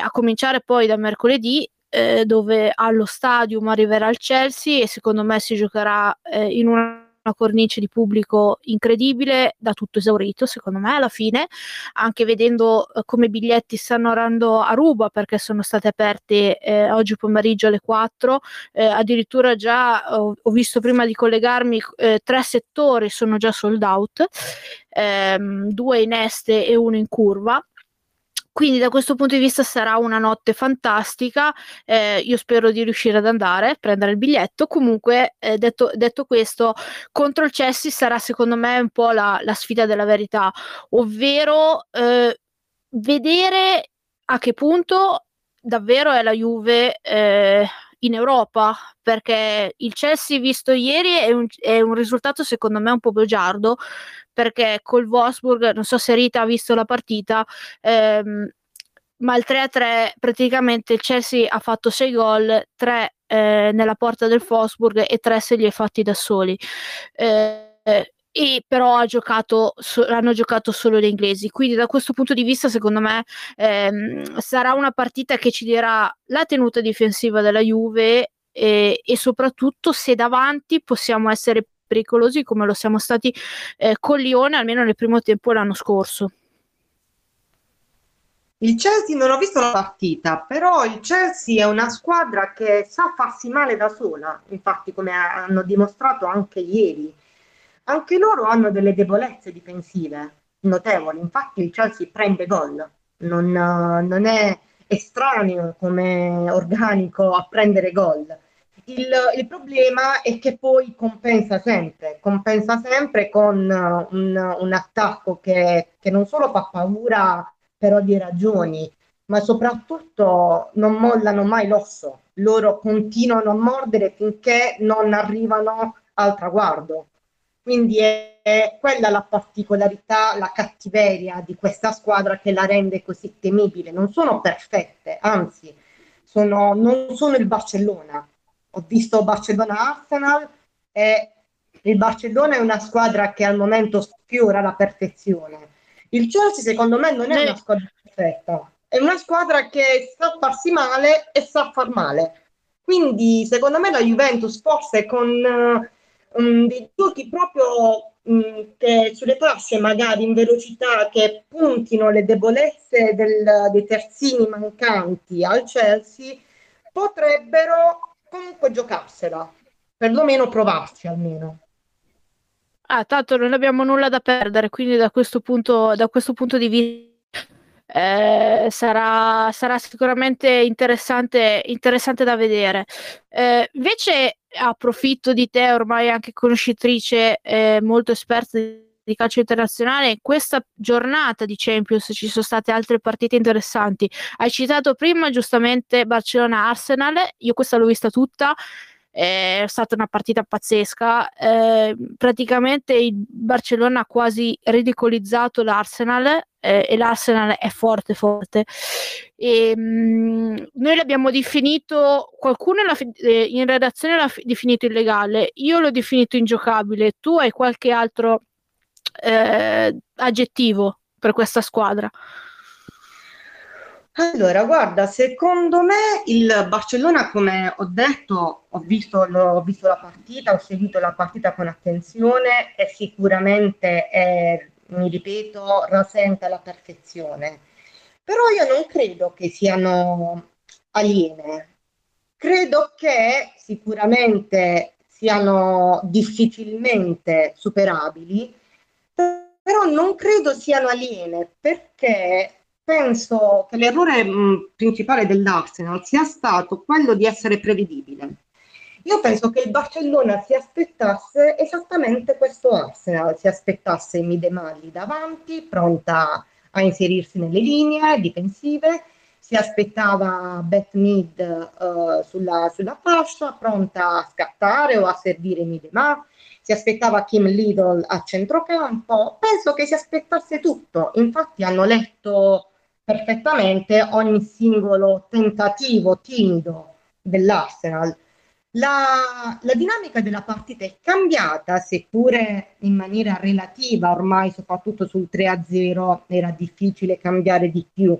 a cominciare poi da mercoledì eh, dove allo stadium arriverà il Chelsea e secondo me si giocherà eh, in una una cornice di pubblico incredibile, da tutto esaurito secondo me alla fine, anche vedendo eh, come i biglietti stanno andando a ruba perché sono state aperte eh, oggi pomeriggio alle 4, eh, addirittura già ho, ho, visto prima di collegarmi eh, tre settori sono già sold out, ehm, due in est e uno in curva quindi da questo punto di vista sarà una notte fantastica. Eh, io spero di riuscire ad andare, prendere il biglietto. Comunque, eh, detto, detto, questo, contro il Chelsea sarà secondo me un po' la, la sfida della verità, ovvero eh, vedere a che punto davvero è la Juve eh, in Europa perché il Chelsea visto ieri è un, è un, risultato secondo me un po' bugiardo perché col Wolfsburg non so se Rita ha visto la partita ehm, ma il 3-3 praticamente il Chelsea ha fatto 6 gol 3 eh, nella porta del Wolfsburg e 3 se li ha fatti da soli. Eh, e però giocato, so, hanno giocato solo gli inglesi. Quindi da questo punto di vista, secondo me, ehm, sarà una partita che ci dirà la tenuta difensiva della Juve e, e soprattutto se davanti possiamo essere pericolosi come lo siamo stati eh, con Lione almeno nel primo tempo l'anno scorso. Il Chelsea non ho visto la partita, però il Chelsea è una squadra che sa farsi male da sola, infatti come hanno dimostrato anche ieri anche loro hanno delle debolezze difensive notevoli, infatti il Chelsea prende gol, non, non è estraneo come organico a prendere gol. Il, il, problema è che poi compensa sempre, compensa sempre con un, un attacco che, che, non solo fa paura per ovvie ragioni, ma soprattutto non mollano mai l'osso. Loro continuano a mordere finché non arrivano al traguardo. Quindi è, è quella la particolarità, la cattiveria di questa squadra che la rende così temibile. Non sono perfette, anzi, sono, non sono il Barcellona. Ho visto Barcellona-Arsenal e il Barcellona è una squadra che al momento sfiora la perfezione. Il Chelsea secondo me non è una squadra perfetta, è una squadra che sa farsi male e sa far male. Quindi secondo me la Juventus forse con um, dei giochi proprio um, che sulle fasce magari in velocità che puntino le debolezze del, dei terzini mancanti al Chelsea potrebbero comunque giocarsela, perlomeno provarci almeno. Ah, tanto non abbiamo nulla da perdere, quindi da questo punto, da questo punto di vista eh, sarà, sarà, sicuramente interessante, interessante da vedere. Eh, invece approfitto di te, ormai anche conoscitrice eh, molto esperta di, di calcio internazionale, in questa giornata di Champions ci sono state altre partite interessanti. Hai citato prima giustamente Barcellona-Arsenal, io questa l'ho vista tutta è stata una partita pazzesca. Eh, praticamente il Barcellona ha quasi ridicolizzato l'Arsenal eh, e l'Arsenal è forte, forte. E, mh, mm, noi l'abbiamo definito, qualcuno eh, in redazione l'ha definito illegale, io l'ho definito ingiocabile. Tu hai qualche altro eh, aggettivo per questa squadra? Allora, guarda, secondo me il Barcellona, come ho detto, ho visto, ho visto la partita, ho seguito la partita con attenzione e sicuramente, è, mi ripeto, rasenta la perfezione. Però io non credo che siano aliene. Credo che sicuramente siano difficilmente superabili, però non credo siano aliene perché penso che l'errore principale dell'Arsenal sia stato quello di essere prevedibile. Io penso che il Barcellona si aspettasse esattamente questo Arsenal, si aspettasse Midemali davanti, pronta a inserirsi nelle linee difensive, si aspettava Beth Mead uh, sulla, sulla, fascia, pronta a scattare o a servire Midemà, si aspettava Kim Lidl a centrocampo, penso che si aspettasse tutto, infatti hanno letto perfettamente ogni singolo tentativo timido dell'Arsenal. La, la, dinamica della partita è cambiata, seppure in maniera relativa, ormai soprattutto sul 3-0 era difficile cambiare di più.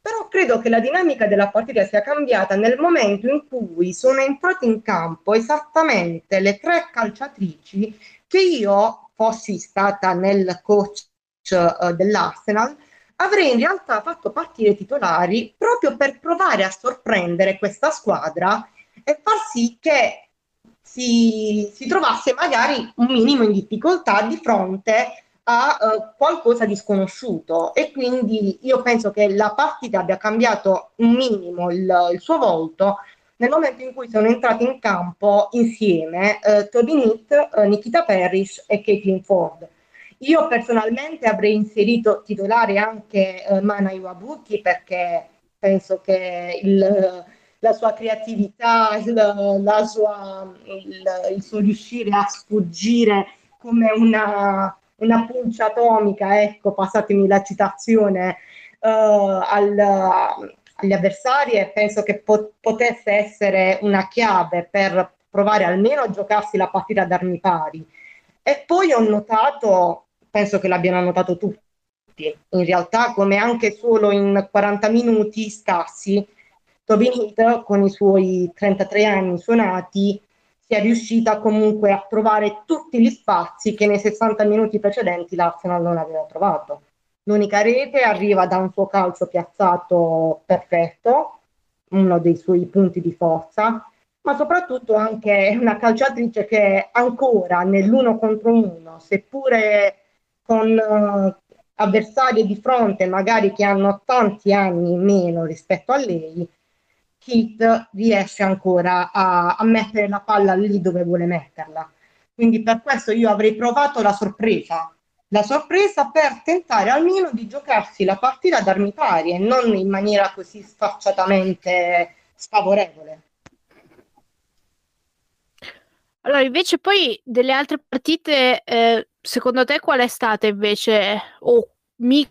però credo che la dinamica della partita sia cambiata nel momento in cui sono entrate in campo esattamente le tre calciatrici che io fossi stata nel coach uh, dell'Arsenal avrei in realtà fatto partire titolari proprio per provare a sorprendere questa squadra e far sì che si, si trovasse magari un minimo in difficoltà di fronte a uh, qualcosa di sconosciuto e quindi io penso che la partita abbia cambiato un minimo il, il suo volto nel momento in cui sono entrati in campo insieme uh, Tobin Heath, uh, Nikita Parrish e Caitlin Ford. Io personalmente avrei inserito titolare anche uh, Mana Iwabuki perché penso che il, la sua creatività, il, la sua, il, il suo riuscire a sfuggire come una una pulce atomica, ecco, passatemi la citazione, uh, al, agli avversari e penso che po- potesse essere una chiave per provare almeno a giocarsi la partita ad armi pari. E poi ho notato, penso che l'abbiano notato tutti, in realtà come anche solo in 40 minuti scarsi, Tobin Heath con i suoi 33 anni suonati sia riuscita comunque a trovare tutti gli spazi che nei 60 minuti precedenti l'Arsenal non aveva trovato. L'unica rete arriva da un suo calcio piazzato perfetto, uno dei suoi punti di forza, ma soprattutto anche una calciatrice che ancora nell'uno contro uno, seppure con uh, avversarie di fronte magari che hanno tanti anni in meno rispetto a lei, Kit riesce ancora a, a mettere la palla lì dove vuole metterla. Quindi per questo io avrei provato la sorpresa, la sorpresa per tentare almeno di giocarsi la partita ad e non in maniera così sfacciatamente sfavorevole. Allora, invece poi delle altre partite, eh, secondo te qual è stata invece, o mica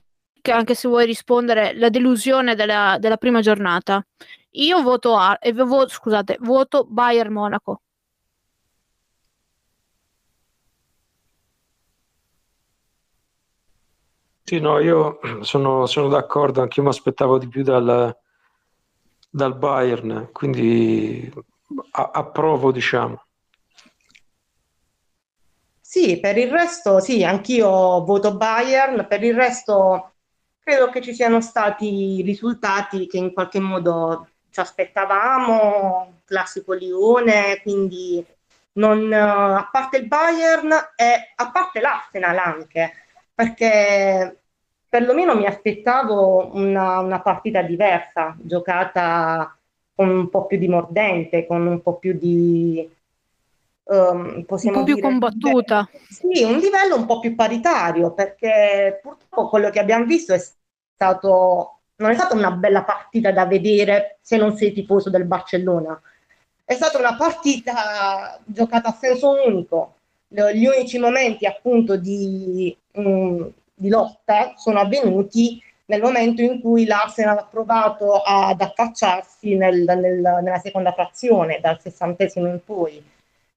anche se vuoi rispondere, la delusione della, della prima giornata? Io voto A, e vo- scusate, voto Bayern Monaco. Sì, no, io sono, sono d'accordo, anche io mi aspettavo di più dal, dal Bayern, quindi a- approvo, diciamo. Sì, per il resto, sì, anch'io voto Bayern, per il resto credo che ci siano stati risultati che in qualche modo ci aspettavamo, classico Lione, quindi non, a parte il Bayern e a parte l'Arsenal anche, perché perlomeno mi aspettavo una, una partita diversa, giocata con un po' più di mordente, con un po' più di... Um, possiamo un po' più dire, combattuta. Sì, un livello un po' più paritario, perché purtroppo quello che abbiamo visto è stato non è stata una bella partita da vedere se non sei tifoso del Barcellona. È stata una partita giocata a senso unico. Gli unici momenti appunto di, um, di lotta sono avvenuti nel momento in cui l'Arsenal ha provato ad affacciarsi nel, nel, nella seconda frazione, dal sessantesimo in poi.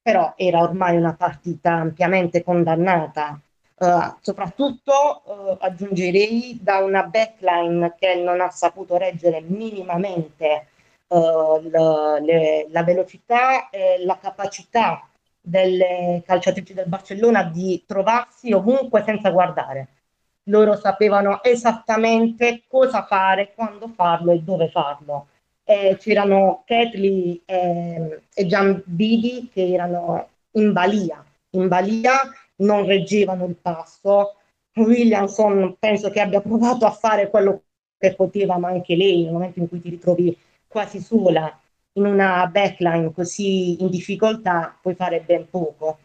Però era ormai una partita ampiamente condannata Uh, soprattutto uh, aggiungerei da una backline che non ha saputo reggere minimamente uh, le, le, la velocità e la capacità delle calciatrici del Barcellona di trovarsi ovunque senza guardare. Loro sapevano esattamente cosa fare, quando farlo e dove farlo. E c'erano Ketli e, e Giambidi che erano in balia, in balia non reggevano il passo. Williamson penso che abbia provato a fare quello che poteva, ma anche lei nel momento in cui ti ritrovi quasi sola in una backline così in difficoltà, puoi fare ben poco.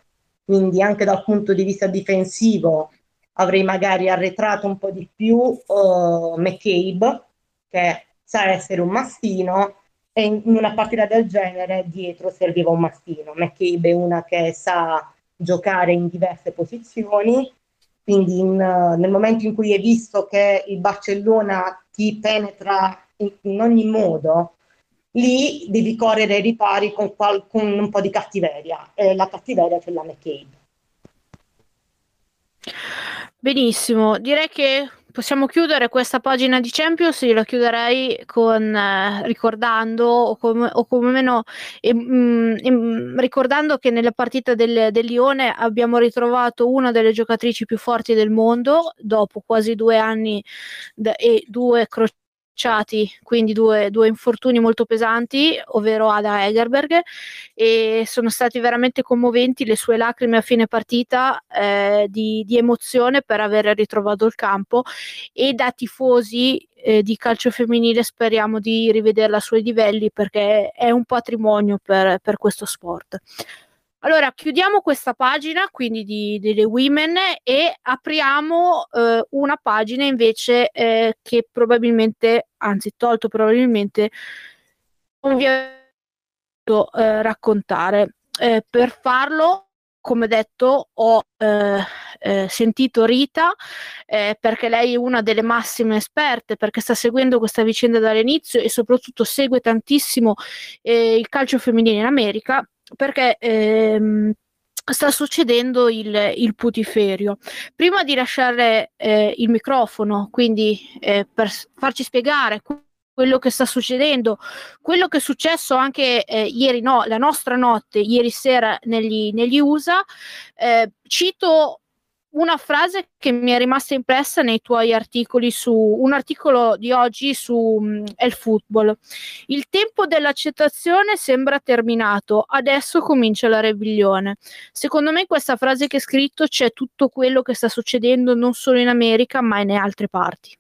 Quindi anche dal punto di vista difensivo avrei magari arretrato un po' di più uh, McCabe, che sa essere un mastino, e in una partita del genere dietro serviva un mastino. McCabe è una che sa giocare in diverse posizioni, quindi in, nel momento in cui hai visto che il Barcellona ti penetra in, in ogni modo, lì devi correre ai ripari con, qual, con un po' di cattiveria e la cattiveria c'è la McCabe. Benissimo, direi che possiamo chiudere questa pagina di Champions, io la chiuderei con eh, ricordando o come, o meno e, ricordando che nella partita del, del, Lione abbiamo ritrovato una delle giocatrici più forti del mondo dopo quasi due anni d- e due crociate quindi due, due, infortuni molto pesanti, ovvero Ada Egerberg, e sono stati veramente commoventi le sue lacrime a fine partita eh, di, di, emozione per aver ritrovato il campo e da tifosi eh, di calcio femminile speriamo di rivederla ai suoi livelli perché è un patrimonio per, per questo sport. Allora, chiudiamo questa pagina quindi di, delle women e apriamo eh, una pagina invece eh, che probabilmente, anzi tolto probabilmente, non vi ho eh, raccontare. Eh, per farlo, come detto, ho eh, eh, sentito Rita perché lei è una delle massime esperte perché sta seguendo questa vicenda dall'inizio e soprattutto segue tantissimo il calcio femminile in America perché ehm, sta succedendo il, il, putiferio. Prima di lasciare eh, il microfono, quindi eh, per farci spiegare quello che sta succedendo, quello che è successo anche eh, ieri, no, la nostra notte, ieri sera negli, negli USA, eh, cito una frase che mi è rimasta impressa nei tuoi articoli su un articolo di oggi su um, El Football. Il tempo dell'accettazione sembra terminato, adesso comincia la ribellione. Secondo me questa frase che hai scritto c'è tutto quello che sta succedendo non solo in America ma in altre parti.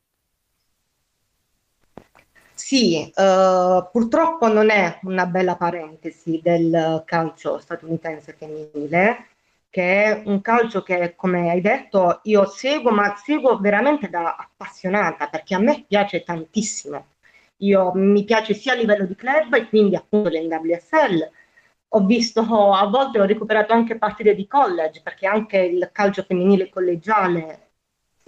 Sì, uh, purtroppo non è una bella parentesi del calcio statunitense femminile che è un calcio che, come hai detto, io seguo, ma seguo veramente da appassionata, perché a me piace tantissimo. Io, mi piace sia a livello di club e quindi appunto l'NWSL. Ho visto, a volte ho recuperato anche partite di college, perché anche il calcio femminile collegiale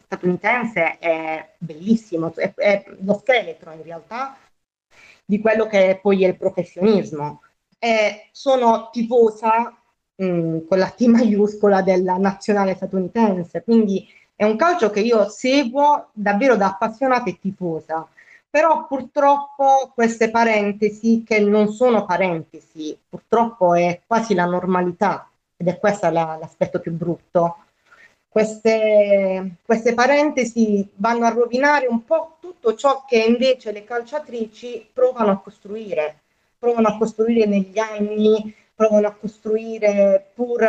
statunitense è bellissimo, è, è lo scheletro in realtà di quello che poi è il professionismo. E sono tifosa mm, con la T maiuscola della nazionale statunitense, quindi è un calcio che io seguo davvero da appassionata e tifosa. Però purtroppo queste parentesi, che non sono parentesi, purtroppo è quasi la normalità, ed è questo la, l'aspetto più brutto. Queste, queste parentesi vanno a rovinare un po' tutto ciò che invece le calciatrici provano a costruire, provano a costruire negli anni, provano a costruire pur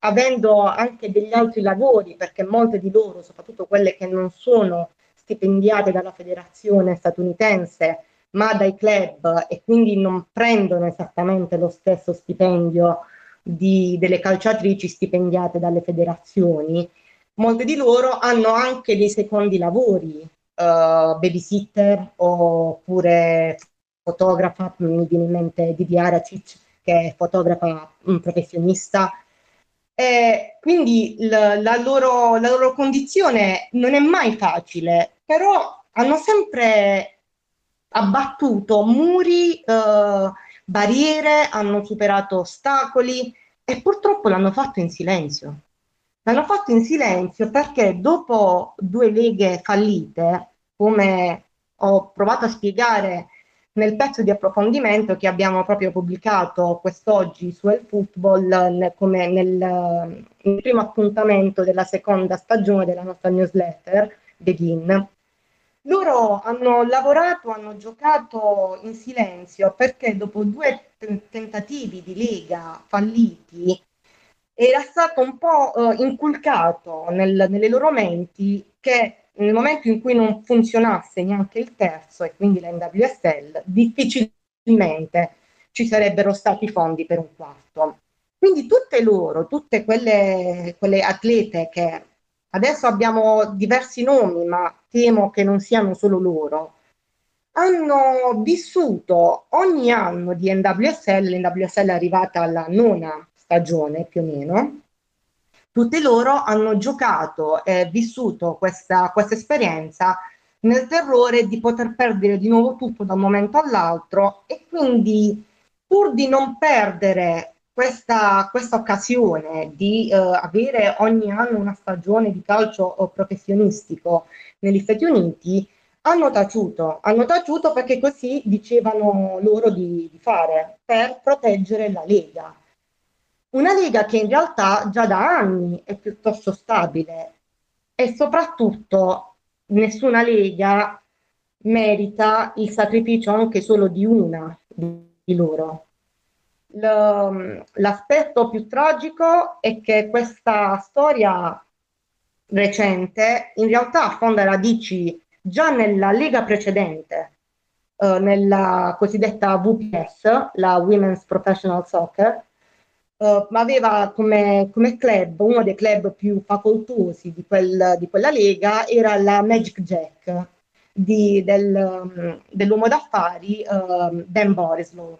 avendo anche degli altri lavori, perché molte di loro, soprattutto quelle che non sono stipendiate dalla federazione statunitense, ma dai club e quindi non prendono esattamente lo stesso stipendio di, delle calciatrici stipendiate dalle federazioni, molte di loro hanno anche dei secondi lavori, uh, babysitter oppure fotografa, mi viene in mente Didi Aracic, che è fotografa professionista. E quindi la, la, loro, la loro condizione non è mai facile, però hanno sempre abbattuto muri, eh, barriere, hanno superato ostacoli e purtroppo l'hanno fatto in silenzio. L'hanno fatto in silenzio perché dopo due leghe fallite, come ho provato a spiegare nel pezzo di approfondimento che abbiamo proprio pubblicato quest'oggi su El Football come nel, nel, primo appuntamento della seconda stagione della nostra newsletter, Begin. Loro hanno lavorato, hanno giocato in silenzio perché dopo due tentativi di lega falliti era stato un po' eh, inculcato nel, nelle loro menti che nel momento in cui non funzionasse neanche il terzo e quindi l'NWSL, difficilmente ci sarebbero stati fondi per un quarto. Quindi tutte loro, tutte quelle, quelle atlete che adesso abbiamo diversi nomi, ma temo che non siano solo loro, hanno vissuto ogni anno di NWSL, l'NWSL è arrivata alla nona stagione più o meno, tutte loro hanno giocato e vissuto questa, questa esperienza nel terrore di poter perdere di nuovo tutto da un momento all'altro e quindi pur di non perdere questa, questa occasione di uh, avere ogni anno una stagione di calcio professionistico negli Stati Uniti hanno taciuto, hanno taciuto perché così dicevano loro di, di fare per proteggere la Lega. Una Lega che in realtà già da anni è piuttosto stabile e soprattutto nessuna Lega merita il sacrificio anche solo di una di loro. L'aspetto più tragico è che questa storia recente in realtà affonda radici già nella lega precedente, eh, nella cosiddetta VPS, la Women's Professional Soccer, eh, aveva come, come, club, uno dei club più facoltosi di, quel, di quella lega era la Magic Jack di, del, dell'uomo d'affari uh, Dan Borislow.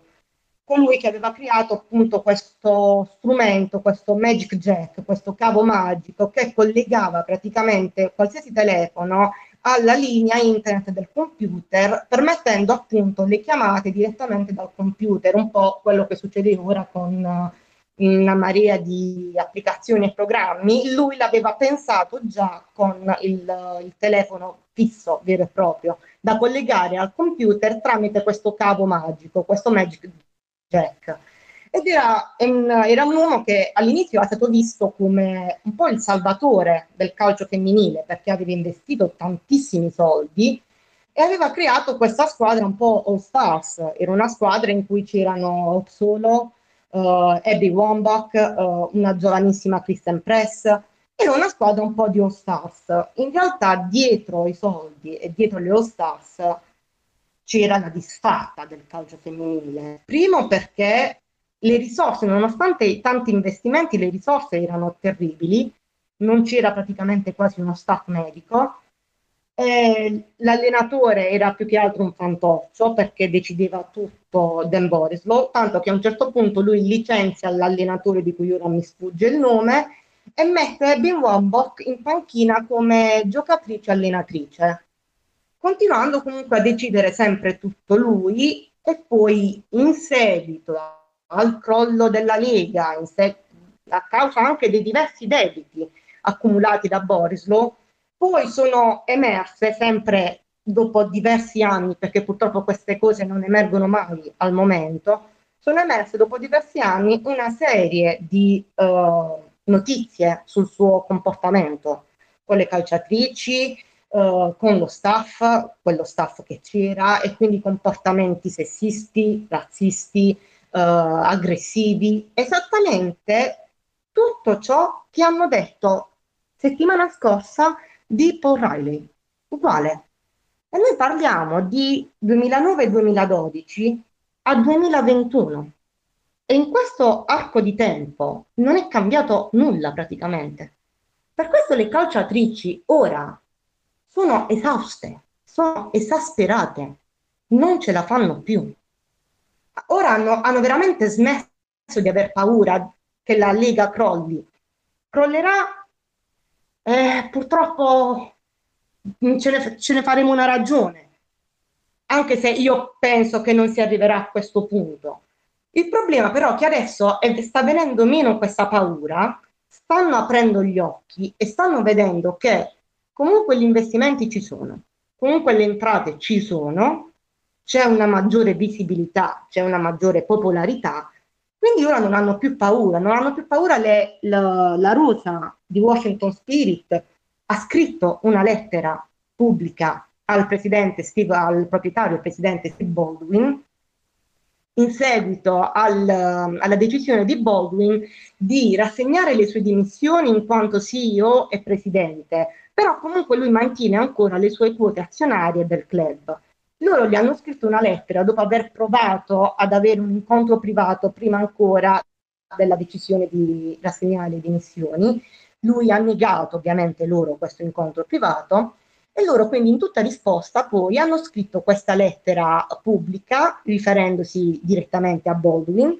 Colui che aveva creato appunto questo strumento, questo Magic Jack, questo cavo magico che collegava praticamente qualsiasi telefono alla linea internet del computer, permettendo appunto le chiamate direttamente dal computer, un po' quello che succede ora con una marea di applicazioni e programmi. Lui l'aveva pensato già con il, il telefono fisso vero e proprio da collegare al computer tramite questo cavo magico, questo Magic Jack. Ed era, era, un uomo che all'inizio è stato visto come un po' il salvatore del calcio femminile perché aveva investito tantissimi soldi e aveva creato questa squadra un po' all stars. Era una squadra in cui c'erano solo uh, Abby Wambach, uh, una giovanissima Kristen Press. Era una squadra un po' di all stars. In realtà dietro i soldi e dietro le all stars c'era la disfatta del calcio femminile. Primo perché le risorse, nonostante tanti investimenti, le risorse erano terribili, non c'era praticamente quasi uno staff medico. Eh, l'allenatore era più che altro un fantoccio perché decideva tutto Dan Borislow, tanto che a un certo punto lui licenzia l'allenatore di cui ora mi sfugge il nome e mette Abby Wambach in panchina come giocatrice allenatrice continuando comunque a decidere sempre tutto lui e poi in seguito al crollo della Lega, se- a causa anche dei diversi debiti accumulati da Borislow, poi sono emerse sempre dopo diversi anni, perché purtroppo queste cose non emergono mai al momento, sono emerse dopo diversi anni una serie di uh, notizie sul suo comportamento con le calciatrici, uh, con lo staff, quello staff che c'era, e quindi comportamenti sessisti, razzisti, uh, aggressivi, esattamente tutto ciò che hanno detto settimana scorsa di Paul Riley, uguale. E noi parliamo di 2009-2012 a 2021. E in questo arco di tempo non è cambiato nulla praticamente. Per questo le calciatrici ora sono esauste, sono esasperate, non ce la fanno più. Ora hanno, hanno veramente smesso di aver paura che la Lega crolli. Crollerà, eh, purtroppo ce ne, ce ne faremo una ragione, anche se io penso che non si arriverà a questo punto. Il problema però è che adesso sta venendo meno questa paura, stanno aprendo gli occhi e stanno vedendo che comunque gli investimenti ci sono, comunque le entrate ci sono, c'è una maggiore visibilità, c'è una maggiore popolarità, quindi ora non hanno più paura, non hanno più paura le, la, la Rosa di Washington Spirit ha scritto una lettera pubblica al presidente Steve, al proprietario, presidente Steve Baldwin, in seguito al, alla decisione di Baldwin di rassegnare le sue dimissioni in quanto CEO e presidente, però comunque lui mantiene ancora le sue quote azionarie del club. Loro gli hanno scritto una lettera dopo aver provato ad avere un incontro privato prima ancora della decisione di rassegnare le dimissioni. Lui ha negato ovviamente loro questo incontro privato e loro quindi in tutta risposta poi hanno scritto questa lettera pubblica riferendosi direttamente a Baldwin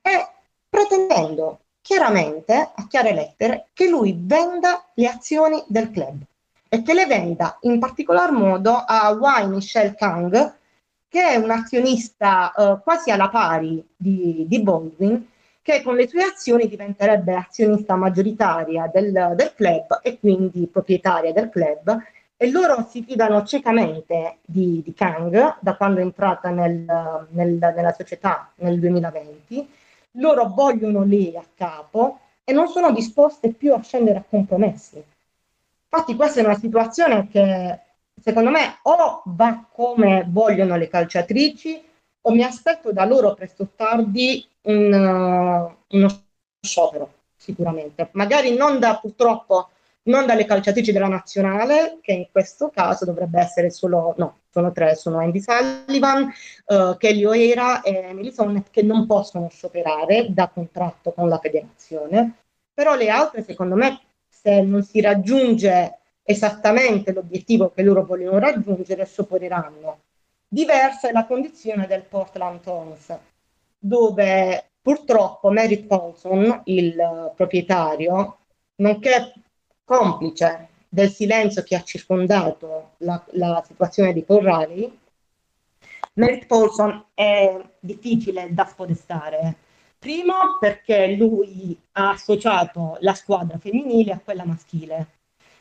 e pretendendo chiaramente, a chiare lettere, che lui venda le azioni del club e che le venda in particolar modo a Y. Michelle Kang, che è un azionista eh, quasi alla pari di, di Baldwin che con le sue azioni diventerebbe azionista maggioritaria del, del club e quindi proprietaria del club e loro si fidano ciecamente di, di Kang da quando è entrata nel, nel, nella società nel 2020. Loro vogliono lei a capo e non sono disposte più a scendere a compromessi. Infatti questa è una situazione che secondo me o va come vogliono le calciatrici o mi aspetto da loro presto o tardi un, uh, uno sciopero, sicuramente. Magari non da purtroppo non dalle calciatrici della nazionale, che in questo caso dovrebbe essere solo, no, sono tre, sono Andy Sullivan, uh, Kelly O'Hara e Emily Sonnet, che non possono scioperare da contratto con la federazione, però le altre, secondo me, se non si raggiunge esattamente l'obiettivo che loro vogliono raggiungere, scioperiranno. Diversa è la condizione del Portland Thorns, dove purtroppo Mary Paulson, il proprietario, nonché complice del silenzio che ha circondato la, la situazione di Corrali, Merritt Paulson è difficile da spodestare. Primo perché lui ha associato la squadra femminile a quella maschile,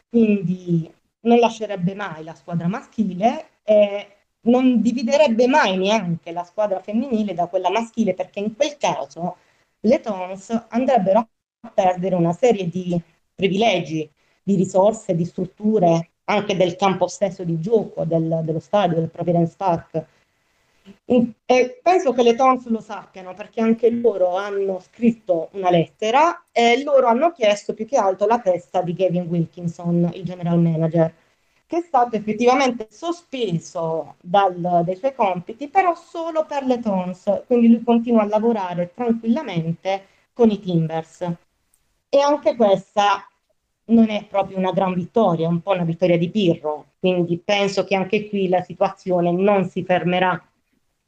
quindi non lascerebbe mai la squadra maschile e non dividerebbe mai neanche la squadra femminile da quella maschile perché in quel caso le Tons andrebbero a perdere una serie di privilegi, di risorse, di strutture, anche del campo stesso di gioco, del, dello stadio, del Providence Park. E penso che le Tons lo sappiano perché anche loro hanno scritto una lettera e loro hanno chiesto più che altro la testa di Gavin Wilkinson, il general manager, che è stato effettivamente sospeso dal, dai suoi compiti, però solo per le Tons, quindi lui continua a lavorare tranquillamente con i Timbers. E anche questa non è proprio una gran vittoria, è un po' una vittoria di Pirro, quindi penso che anche qui la situazione non si fermerà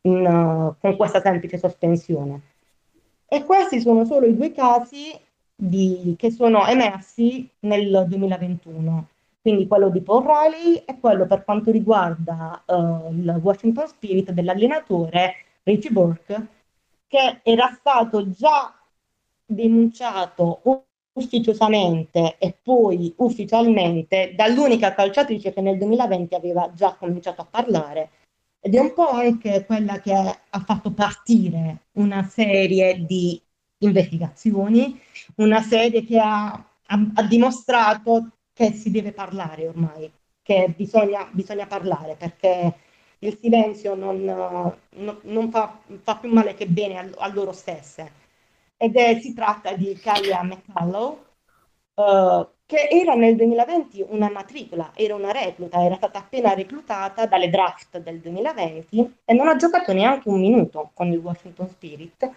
in, uh, con questa semplice sospensione. E questi sono solo i due casi di, che sono emersi nel 2021, quindi quello di Paul Riley e quello per quanto riguarda uh, il Washington Spirit dell'allenatore Richie Burke, che era stato già denunciato ufficiosamente e poi ufficialmente dall'unica calciatrice che nel 2020 aveva già cominciato a parlare ed è un po' anche quella che ha fatto partire una serie di investigazioni, una serie che ha, ha, ha dimostrato che si deve parlare ormai, che bisogna, bisogna parlare perché il silenzio non, non, non fa, fa, più male che bene a, a loro stesse. Ed è, si tratta di Kaya McCullough, uh, che era nel 2020 una matricola, era una recluta, era stata appena reclutata dalle draft del 2020 e non ha giocato neanche un minuto con il Washington Spirit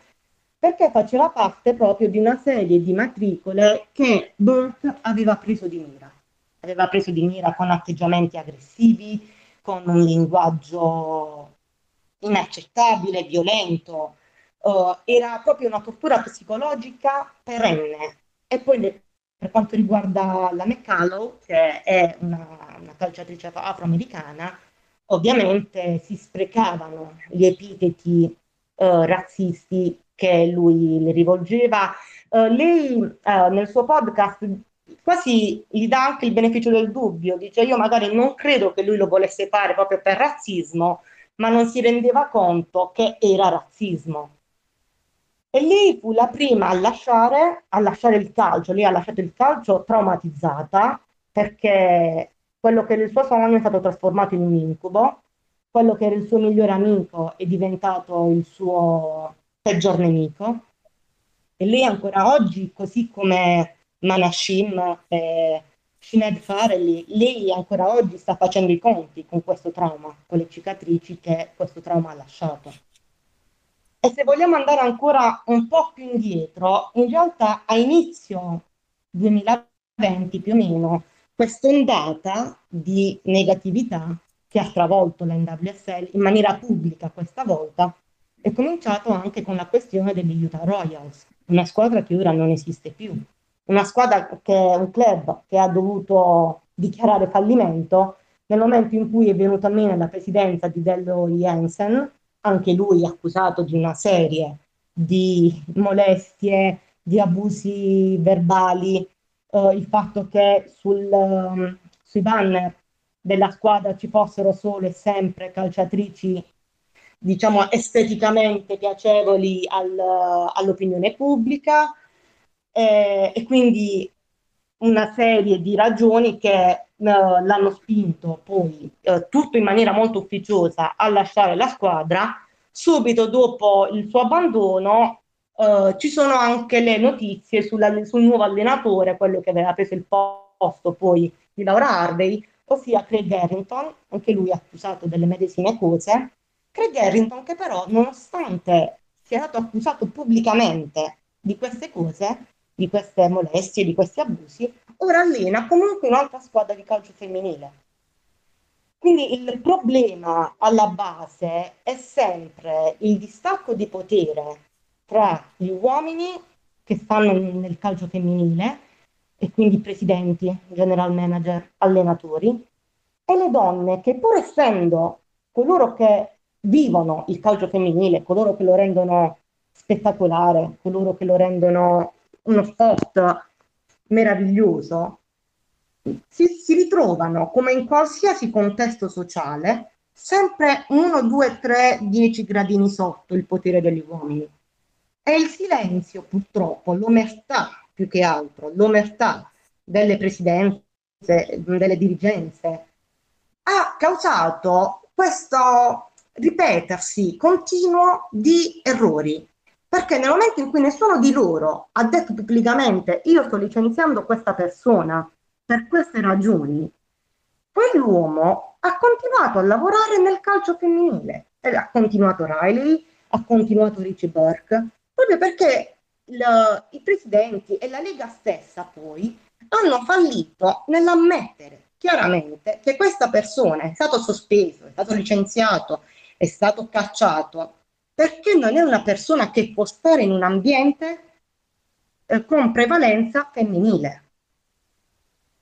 perché faceva parte proprio di una serie di matricole che Burke aveva preso di mira. Aveva preso di mira con atteggiamenti aggressivi, con un linguaggio inaccettabile, violento, uh, era proprio una tortura psicologica perenne. E poi le, per quanto riguarda la McCallow, che è una, una calciatrice afroamericana, ovviamente si sprecavano gli epiteti uh, razzisti che lui le rivolgeva. Uh, lei uh, nel suo podcast quasi gli dà anche il beneficio del dubbio, dice io magari non credo che lui lo volesse fare proprio per razzismo, ma non si rendeva conto che era razzismo. E lei fu la prima a lasciare, a lasciare il calcio, lei ha lasciato il calcio traumatizzata perché quello che era il suo sogno è stato trasformato in un incubo, quello che era il suo migliore amico è diventato il suo peggior nemico. E lei ancora oggi, così come Manashim e Sinead Farrelly, lei ancora oggi sta facendo i conti con questo trauma, con le cicatrici che questo trauma ha lasciato. E se vogliamo andare ancora un po' più indietro, in realtà a inizio 2020 più o meno, quest'ondata di negatività che ha travolto l'NWSL in maniera pubblica questa volta è cominciato anche con la questione degli Utah Royals, una squadra che ora non esiste più, una squadra che è un club che ha dovuto dichiarare fallimento nel momento in cui è venuta meno la presidenza di Dello Jensen anche lui accusato di una serie di molestie, di abusi verbali, uh, il fatto che sul, um, sui banner della squadra ci fossero solo e sempre calciatrici diciamo esteticamente piacevoli al, all'opinione pubblica. Eh, e quindi una serie di ragioni che l'hanno spinto poi uh, tutto in maniera molto ufficiosa a lasciare la squadra. Subito dopo il suo abbandono uh, ci sono anche le notizie sulla, sul nuovo allenatore, quello che aveva preso il posto poi di Laura Harvey, ossia Craig Harrington, anche lui accusato delle medesime cose. Craig Harrington che però nonostante sia stato accusato pubblicamente di queste cose, di queste molestie, di questi abusi, ora allena comunque un'altra squadra di calcio femminile. Quindi il problema alla base è sempre il distacco di potere tra gli uomini che stanno nel calcio femminile e quindi presidenti, general manager, allenatori, e le donne che pur essendo coloro che vivono il calcio femminile, coloro che lo rendono spettacolare, coloro che lo rendono uno sport meraviglioso, si, si ritrovano come in qualsiasi contesto sociale sempre 1, 2, 3, 10 gradini sotto il potere degli uomini. E il silenzio, purtroppo, l'omertà più che altro, l'omertà delle presidenze, delle dirigenze, ha causato questo ripetersi continuo di errori perché nel momento in cui nessuno di loro ha detto pubblicamente io sto licenziando questa persona per queste ragioni, quell'uomo ha continuato a lavorare nel calcio femminile. E ha continuato Riley, ha continuato Richie Burke, proprio perché il, i presidenti e la Lega stessa poi hanno fallito nell'ammettere chiaramente che questa persona è stato sospeso, è stato licenziato, è stato cacciato perché non è una persona che può stare in un ambiente eh, con prevalenza femminile.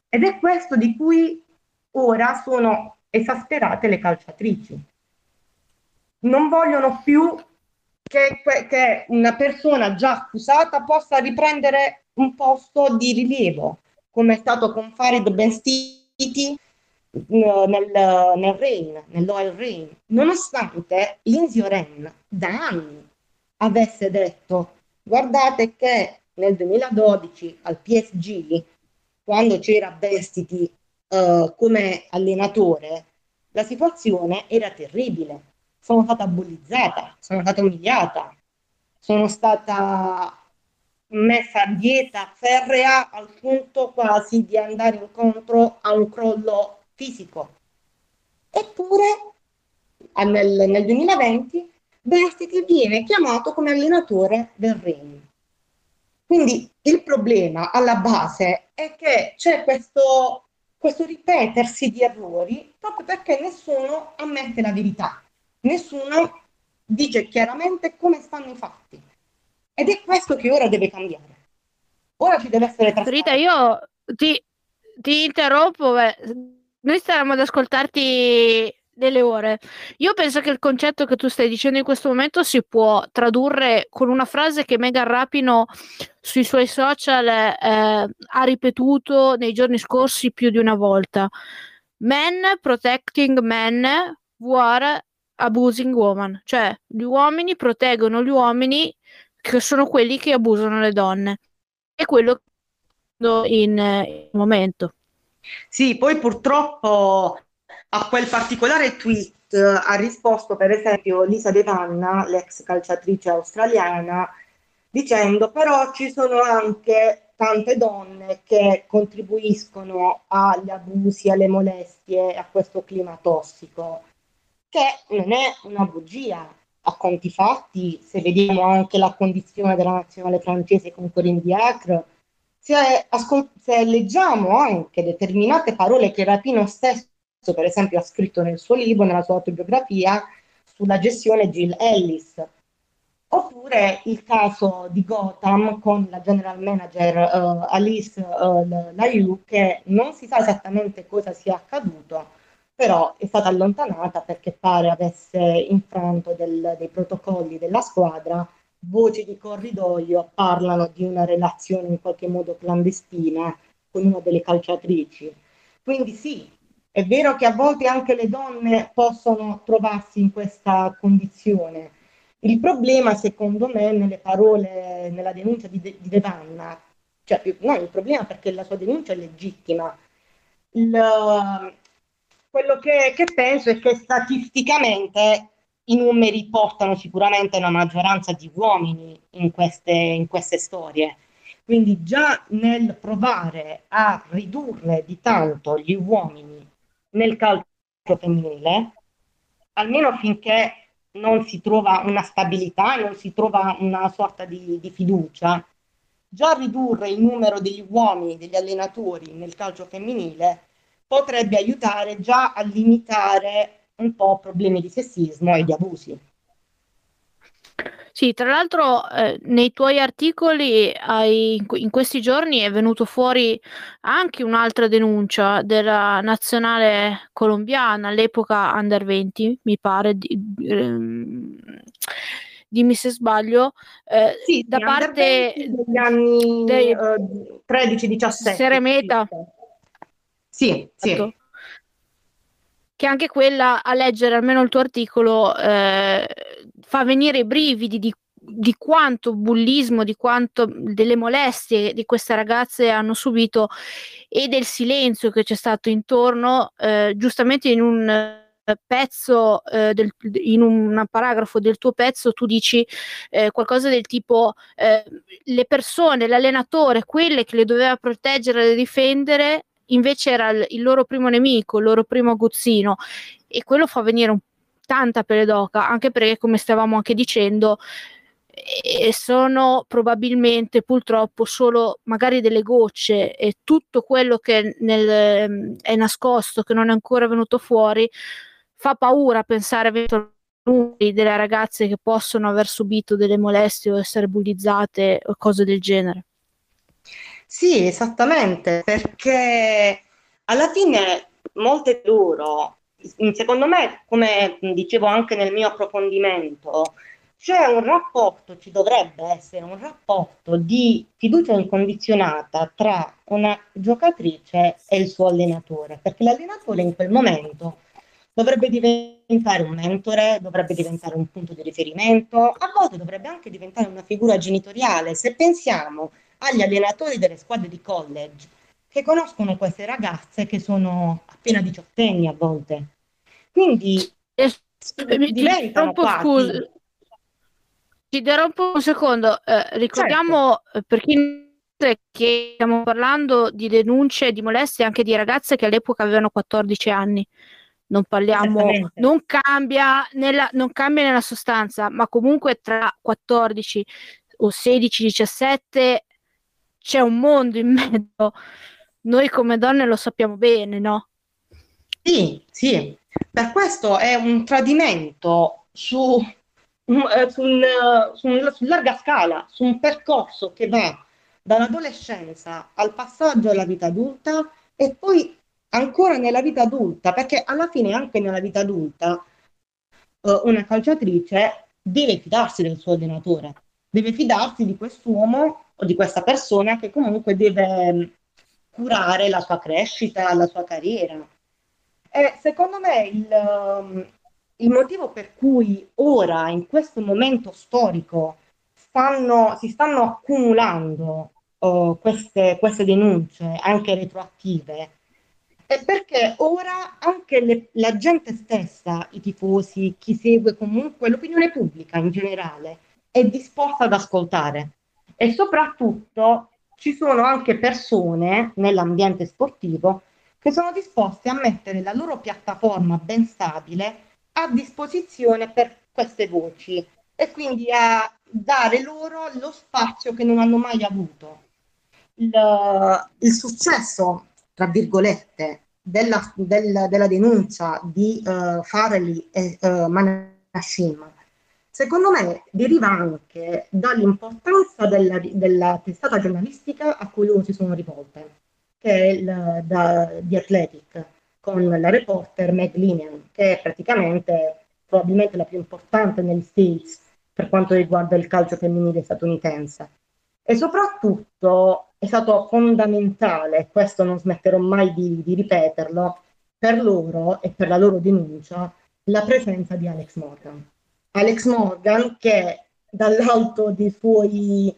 Ed è questo di cui ora sono esasperate le calciatrici. Non vogliono più che, che una persona già accusata possa riprendere un posto di rilievo, come è stato con Farid Benstiti nel, nel Rain, nell'Oil Rain, nonostante Lindsay Oren da anni avesse detto guardate che nel 2012 al PSG, quando c'era Vestiti uh, come allenatore, la situazione era terribile. Sono stata bullizzata, sono stata umiliata, sono stata messa a dieta ferrea al punto quasi di andare incontro a un crollo fisico. Eppure nel, nel 2020 Vestiti viene chiamato come allenatore del Regno. Quindi il problema alla base è che c'è questo, questo ripetersi di errori proprio perché nessuno ammette la verità, nessuno dice chiaramente come stanno i fatti. Ed è questo che ora deve cambiare. Ora ci deve essere trasparenza. Rita, io ti, ti interrompo. Beh noi staremo ad ascoltarti delle ore. Io penso che il concetto che tu stai dicendo in questo momento si può tradurre con una frase che Megan Rapino sui suoi social eh, ha ripetuto nei giorni scorsi più di una volta. Men protecting men who are abusing women, cioè gli uomini proteggono gli uomini che sono quelli che abusano le donne. È quello che in, in momento. Sì, poi purtroppo a quel particolare tweet eh, ha risposto per esempio Lisa Devanna, l'ex calciatrice australiana, dicendo però ci sono anche tante donne che contribuiscono agli abusi, alle molestie, a questo clima tossico, che non è una bugia. A conti fatti, se vediamo anche la condizione della nazionale francese con Corinne Diacre, se, ascol- se leggiamo anche determinate parole che Rapino stesso, per esempio, ha scritto nel suo libro, nella sua autobiografia, sulla gestione Jill Ellis, oppure il caso di Gotham con la general manager uh, Alice uh, Layu che non si sa esattamente cosa sia accaduto, però è stata allontanata perché pare avesse infranto del, dei protocolli della squadra voci di corridoio parlano di una relazione in qualche modo clandestina con una delle calciatrici. Quindi sì, è vero che a volte anche le donne possono trovarsi in questa condizione. Il problema, secondo me, nelle parole, nella denuncia di, De- di Devanna, cioè no, il problema perché la sua denuncia è legittima. Il, quello che, che penso è che statisticamente i numeri portano sicuramente una maggioranza di uomini in queste, in queste storie. Quindi già nel provare a ridurre di tanto gli uomini nel calcio femminile, almeno finché non si trova una stabilità, non si trova una sorta di, di fiducia, già ridurre il numero degli uomini, degli allenatori nel calcio femminile potrebbe aiutare già a limitare un po' problemi di sessismo e di abusi. Sì, tra l'altro eh, nei tuoi articoli hai, in questi giorni è venuto fuori anche un'altra denuncia della nazionale colombiana all'epoca under 20, mi pare, di, ehm, dimmi se sbaglio, eh, sì, da parte degli anni dei, uh, 13-17. Seremeta. Sì, sì. Esatto che anche quella a leggere almeno il tuo articolo eh, fa venire i brividi di, di quanto bullismo, di quanto delle molestie di queste ragazze hanno subito e del silenzio che c'è stato intorno, eh, giustamente in un pezzo eh, del, in un paragrafo del tuo pezzo tu dici eh, qualcosa del tipo eh, le persone, l'allenatore, quelle che le doveva proteggere e difendere invece era il, loro primo nemico, il loro primo aguzzino e quello fa venire tanta pelle d'oca, anche perché come stavamo anche dicendo e sono probabilmente purtroppo solo magari delle gocce e tutto quello che nel, è nascosto, che non è ancora venuto fuori, fa paura pensare a delle ragazze che possono aver subito delle molestie o essere bullizzate o cose del genere. Sì, esattamente, perché alla fine molte di loro, secondo me, come dicevo anche nel mio approfondimento, c'è un rapporto, ci dovrebbe essere un rapporto di fiducia incondizionata tra una giocatrice e il suo allenatore, perché l'allenatore in quel momento dovrebbe diventare un mentore, dovrebbe diventare un punto di riferimento, a volte dovrebbe anche diventare una figura genitoriale. Se pensiamo agli allenatori delle squadre di college che conoscono queste ragazze che sono appena diciottenni a volte. Quindi eh, diventano. Scusa. Ti darò un po' un secondo. Eh, ricordiamo certo. Eh, per chi che stiamo parlando di denunce di molestie anche di ragazze che all'epoca avevano 14 anni. Non parliamo, non cambia, nella, non cambia nella sostanza, ma comunque tra 14 o 16, 17 c'è un mondo in mezzo. Noi come donne lo sappiamo bene, no? Sì, sì. Per questo è un tradimento su, eh, su, un, su, un, su larga scala, su un percorso che va dall'adolescenza al passaggio alla vita adulta e poi ancora nella vita adulta, perché alla fine anche nella vita adulta uh, una calciatrice deve fidarsi del suo allenatore, deve fidarsi di quest'uomo o di questa persona che comunque deve mm, curare la sua crescita, la sua carriera. E secondo me il, mm, il motivo per cui ora, in questo momento storico, stanno, si stanno accumulando uh, queste, queste denunce, anche retroattive, è perché ora anche le, la gente stessa, i tifosi, chi segue comunque l'opinione pubblica in generale, è disposta ad ascoltare e soprattutto ci sono anche persone nell'ambiente sportivo che sono disposte a mettere la loro piattaforma ben stabile a disposizione per queste voci e quindi a dare loro lo spazio che non hanno mai avuto. Il, il successo, tra virgolette, della, del, della denuncia di uh, Farley e uh, Manashim secondo me deriva anche dall'importanza della, della, testata giornalistica a cui loro si sono rivolte, che è il, da, di Athletic, con la reporter Meg Linian, che è praticamente probabilmente la più importante negli States per quanto riguarda il calcio femminile statunitense. E soprattutto è stato fondamentale, questo non smetterò mai di, di ripeterlo, per loro e per la loro denuncia, la presenza di Alex Morgan. Alex Morgan che dall'alto dei suoi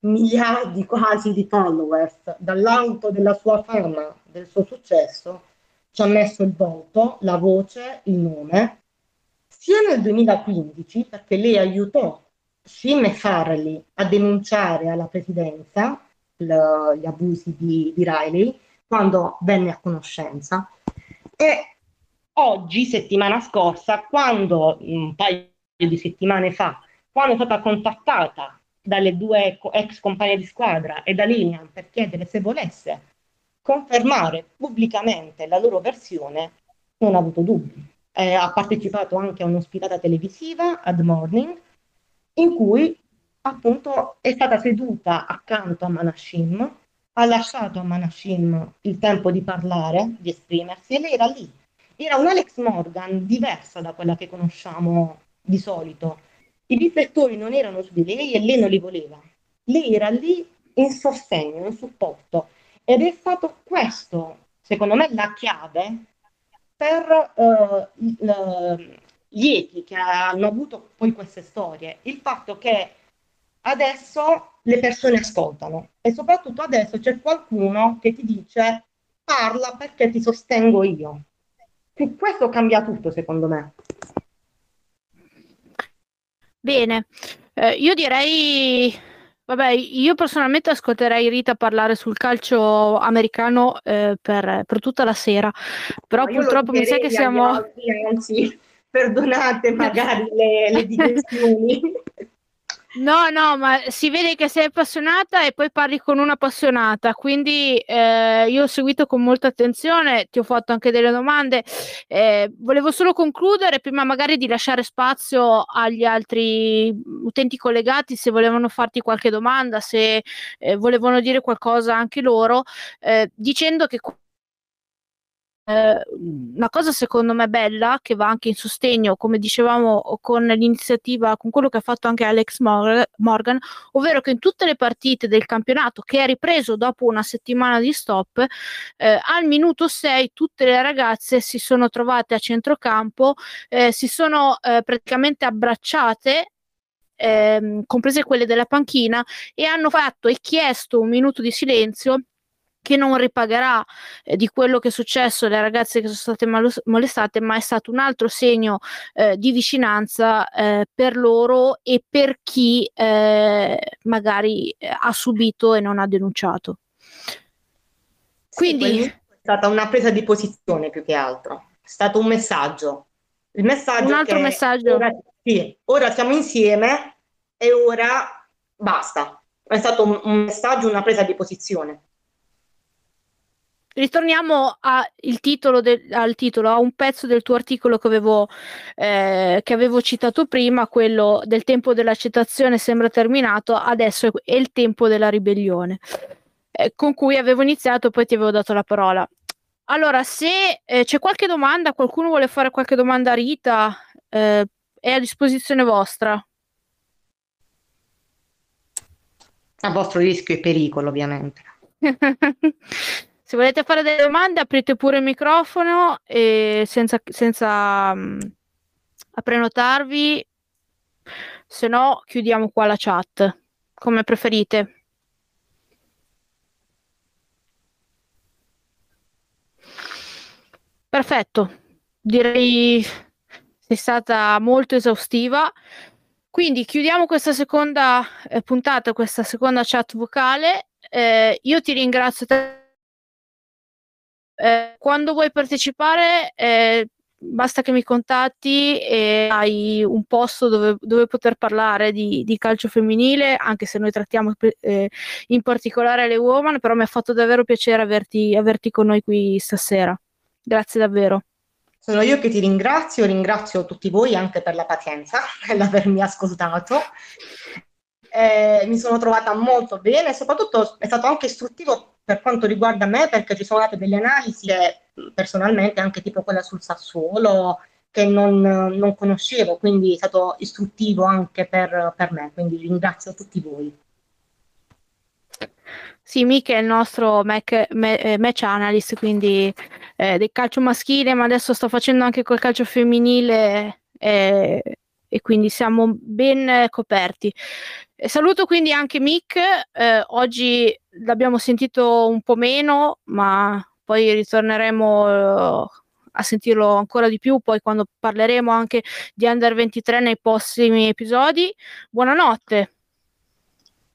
miliardi quasi di followers, dall'alto della sua fama, del suo successo, ci ha messo il volto, la voce, il nome, sia nel 2015 perché lei aiutò Shin Farley a denunciare alla presidenza l- gli abusi di, di Riley quando venne a conoscenza. E oggi, settimana scorsa, quando un paio di settimane fa, quando è stata contattata dalle due ex compagne di squadra e da Lilian per chiedere se volesse confermare pubblicamente la loro versione, non ha avuto dubbi. Eh, ha partecipato anche a un'ospitata televisiva, Ad Morning, in cui appunto è stata seduta accanto a Manashim, ha lasciato a Manashim il tempo di parlare, di esprimersi, e lei era lì. Era un Alex Morgan diversa da quella che conosciamo di solito. I riflettori non erano su di lei e lei non li voleva. Lei era lì in sostegno, in supporto. Ed è stato questo, secondo me, la chiave per uh, gli eti che hanno avuto poi queste storie. Il fatto che adesso le persone ascoltano e soprattutto adesso c'è qualcuno che ti dice parla perché ti sostengo io. E questo cambia tutto secondo me. Bene, eh, io direi, vabbè, io personalmente ascolterei Rita parlare sul calcio americano eh, per, per, tutta la sera, però no, purtroppo mi sa che siamo... Altri, anzi, perdonate magari le, le <laughs> digressioni. No, no, ma si vede che sei appassionata e poi parli con un'appassionata, quindi eh, io ho seguito con molta attenzione, ti ho fatto anche delle domande. Eh, volevo solo concludere, prima magari di lasciare spazio agli altri utenti collegati, se volevano farti qualche domanda, se eh, volevano dire qualcosa anche loro, eh, dicendo che eh, una cosa secondo me bella che va anche in sostegno, come dicevamo con l'iniziativa, con quello che ha fatto anche Alex Morgan, ovvero che in tutte le partite del campionato che è ripreso dopo una settimana di stop, eh, al minuto 6 tutte le ragazze si sono trovate a centrocampo, eh, si sono eh, praticamente abbracciate ehm, comprese quelle della panchina, e hanno fatto e chiesto un minuto di silenzio che non ripagherà eh, di quello che è successo alle ragazze che sono state mal- molestate, ma è stato un altro segno eh, di vicinanza eh, per loro e per chi eh, magari eh, ha subito e non ha denunciato. Quindi sì, è stata una presa di posizione più che altro, è stato un messaggio. Il messaggio un altro messaggio. Ora, sì, ora siamo insieme e ora basta. È stato un, un messaggio, una presa di posizione. Ritorniamo titolo de- al titolo, a un pezzo del tuo articolo che avevo, eh, che avevo citato prima, quello del tempo dell'accettazione sembra terminato, adesso è il tempo della ribellione, eh, con cui avevo iniziato e poi ti avevo dato la parola. Allora, se eh, c'è qualche domanda, qualcuno vuole fare qualche domanda a Rita, eh, è a disposizione vostra. A vostro rischio e pericolo, ovviamente. <laughs> Se volete fare delle domande, aprite pure il microfono e senza, senza um, prenotarvi, se no chiudiamo qua la chat, come preferite. Perfetto, direi sei stata molto esaustiva. Quindi chiudiamo questa seconda eh, puntata, questa seconda chat vocale. Eh, io ti ringrazio. Te- eh, quando vuoi partecipare, eh, basta che mi contatti e hai un posto dove, dove poter parlare di, di, calcio femminile, anche se noi trattiamo eh, in particolare le woman, però mi ha fatto davvero piacere averti, averti con noi qui stasera. Grazie davvero. Sono io che ti ringrazio, ringrazio tutti voi anche per la pazienza <laughs> nell'avermi ascoltato. Eh, mi sono trovata molto bene soprattutto è stato anche istruttivo per quanto riguarda me, perché ci sono state delle analisi che personalmente, anche tipo quella sul Sassuolo, che non, non conoscevo, quindi è stato istruttivo anche per, per me, quindi ringrazio tutti voi. Sì, Mick è il nostro Mac, eh, match analyst, quindi eh, del calcio maschile, ma adesso sto facendo anche col calcio femminile eh, e quindi siamo ben coperti. Saluto quindi anche Mick, eh, oggi l'abbiamo sentito un po' meno, ma poi ritorneremo uh, a sentirlo ancora di più poi quando parleremo anche di Under 23 nei prossimi episodi. Buonanotte.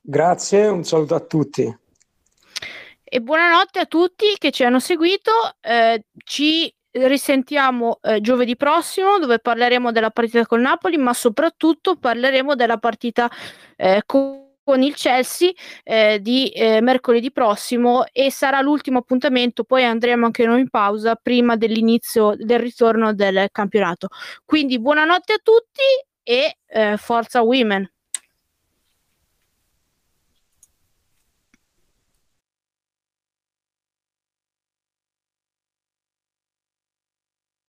Grazie, un saluto a tutti. E buonanotte a tutti che ci hanno seguito. Eh, ci risentiamo eh, giovedì prossimo dove parleremo della partita col Napoli, ma soprattutto parleremo della partita eh, con con il Chelsea eh, di eh, mercoledì prossimo e sarà l'ultimo appuntamento, poi andremo anche noi in pausa prima dell'inizio del ritorno del campionato. Quindi buonanotte a tutti e eh, forza Women!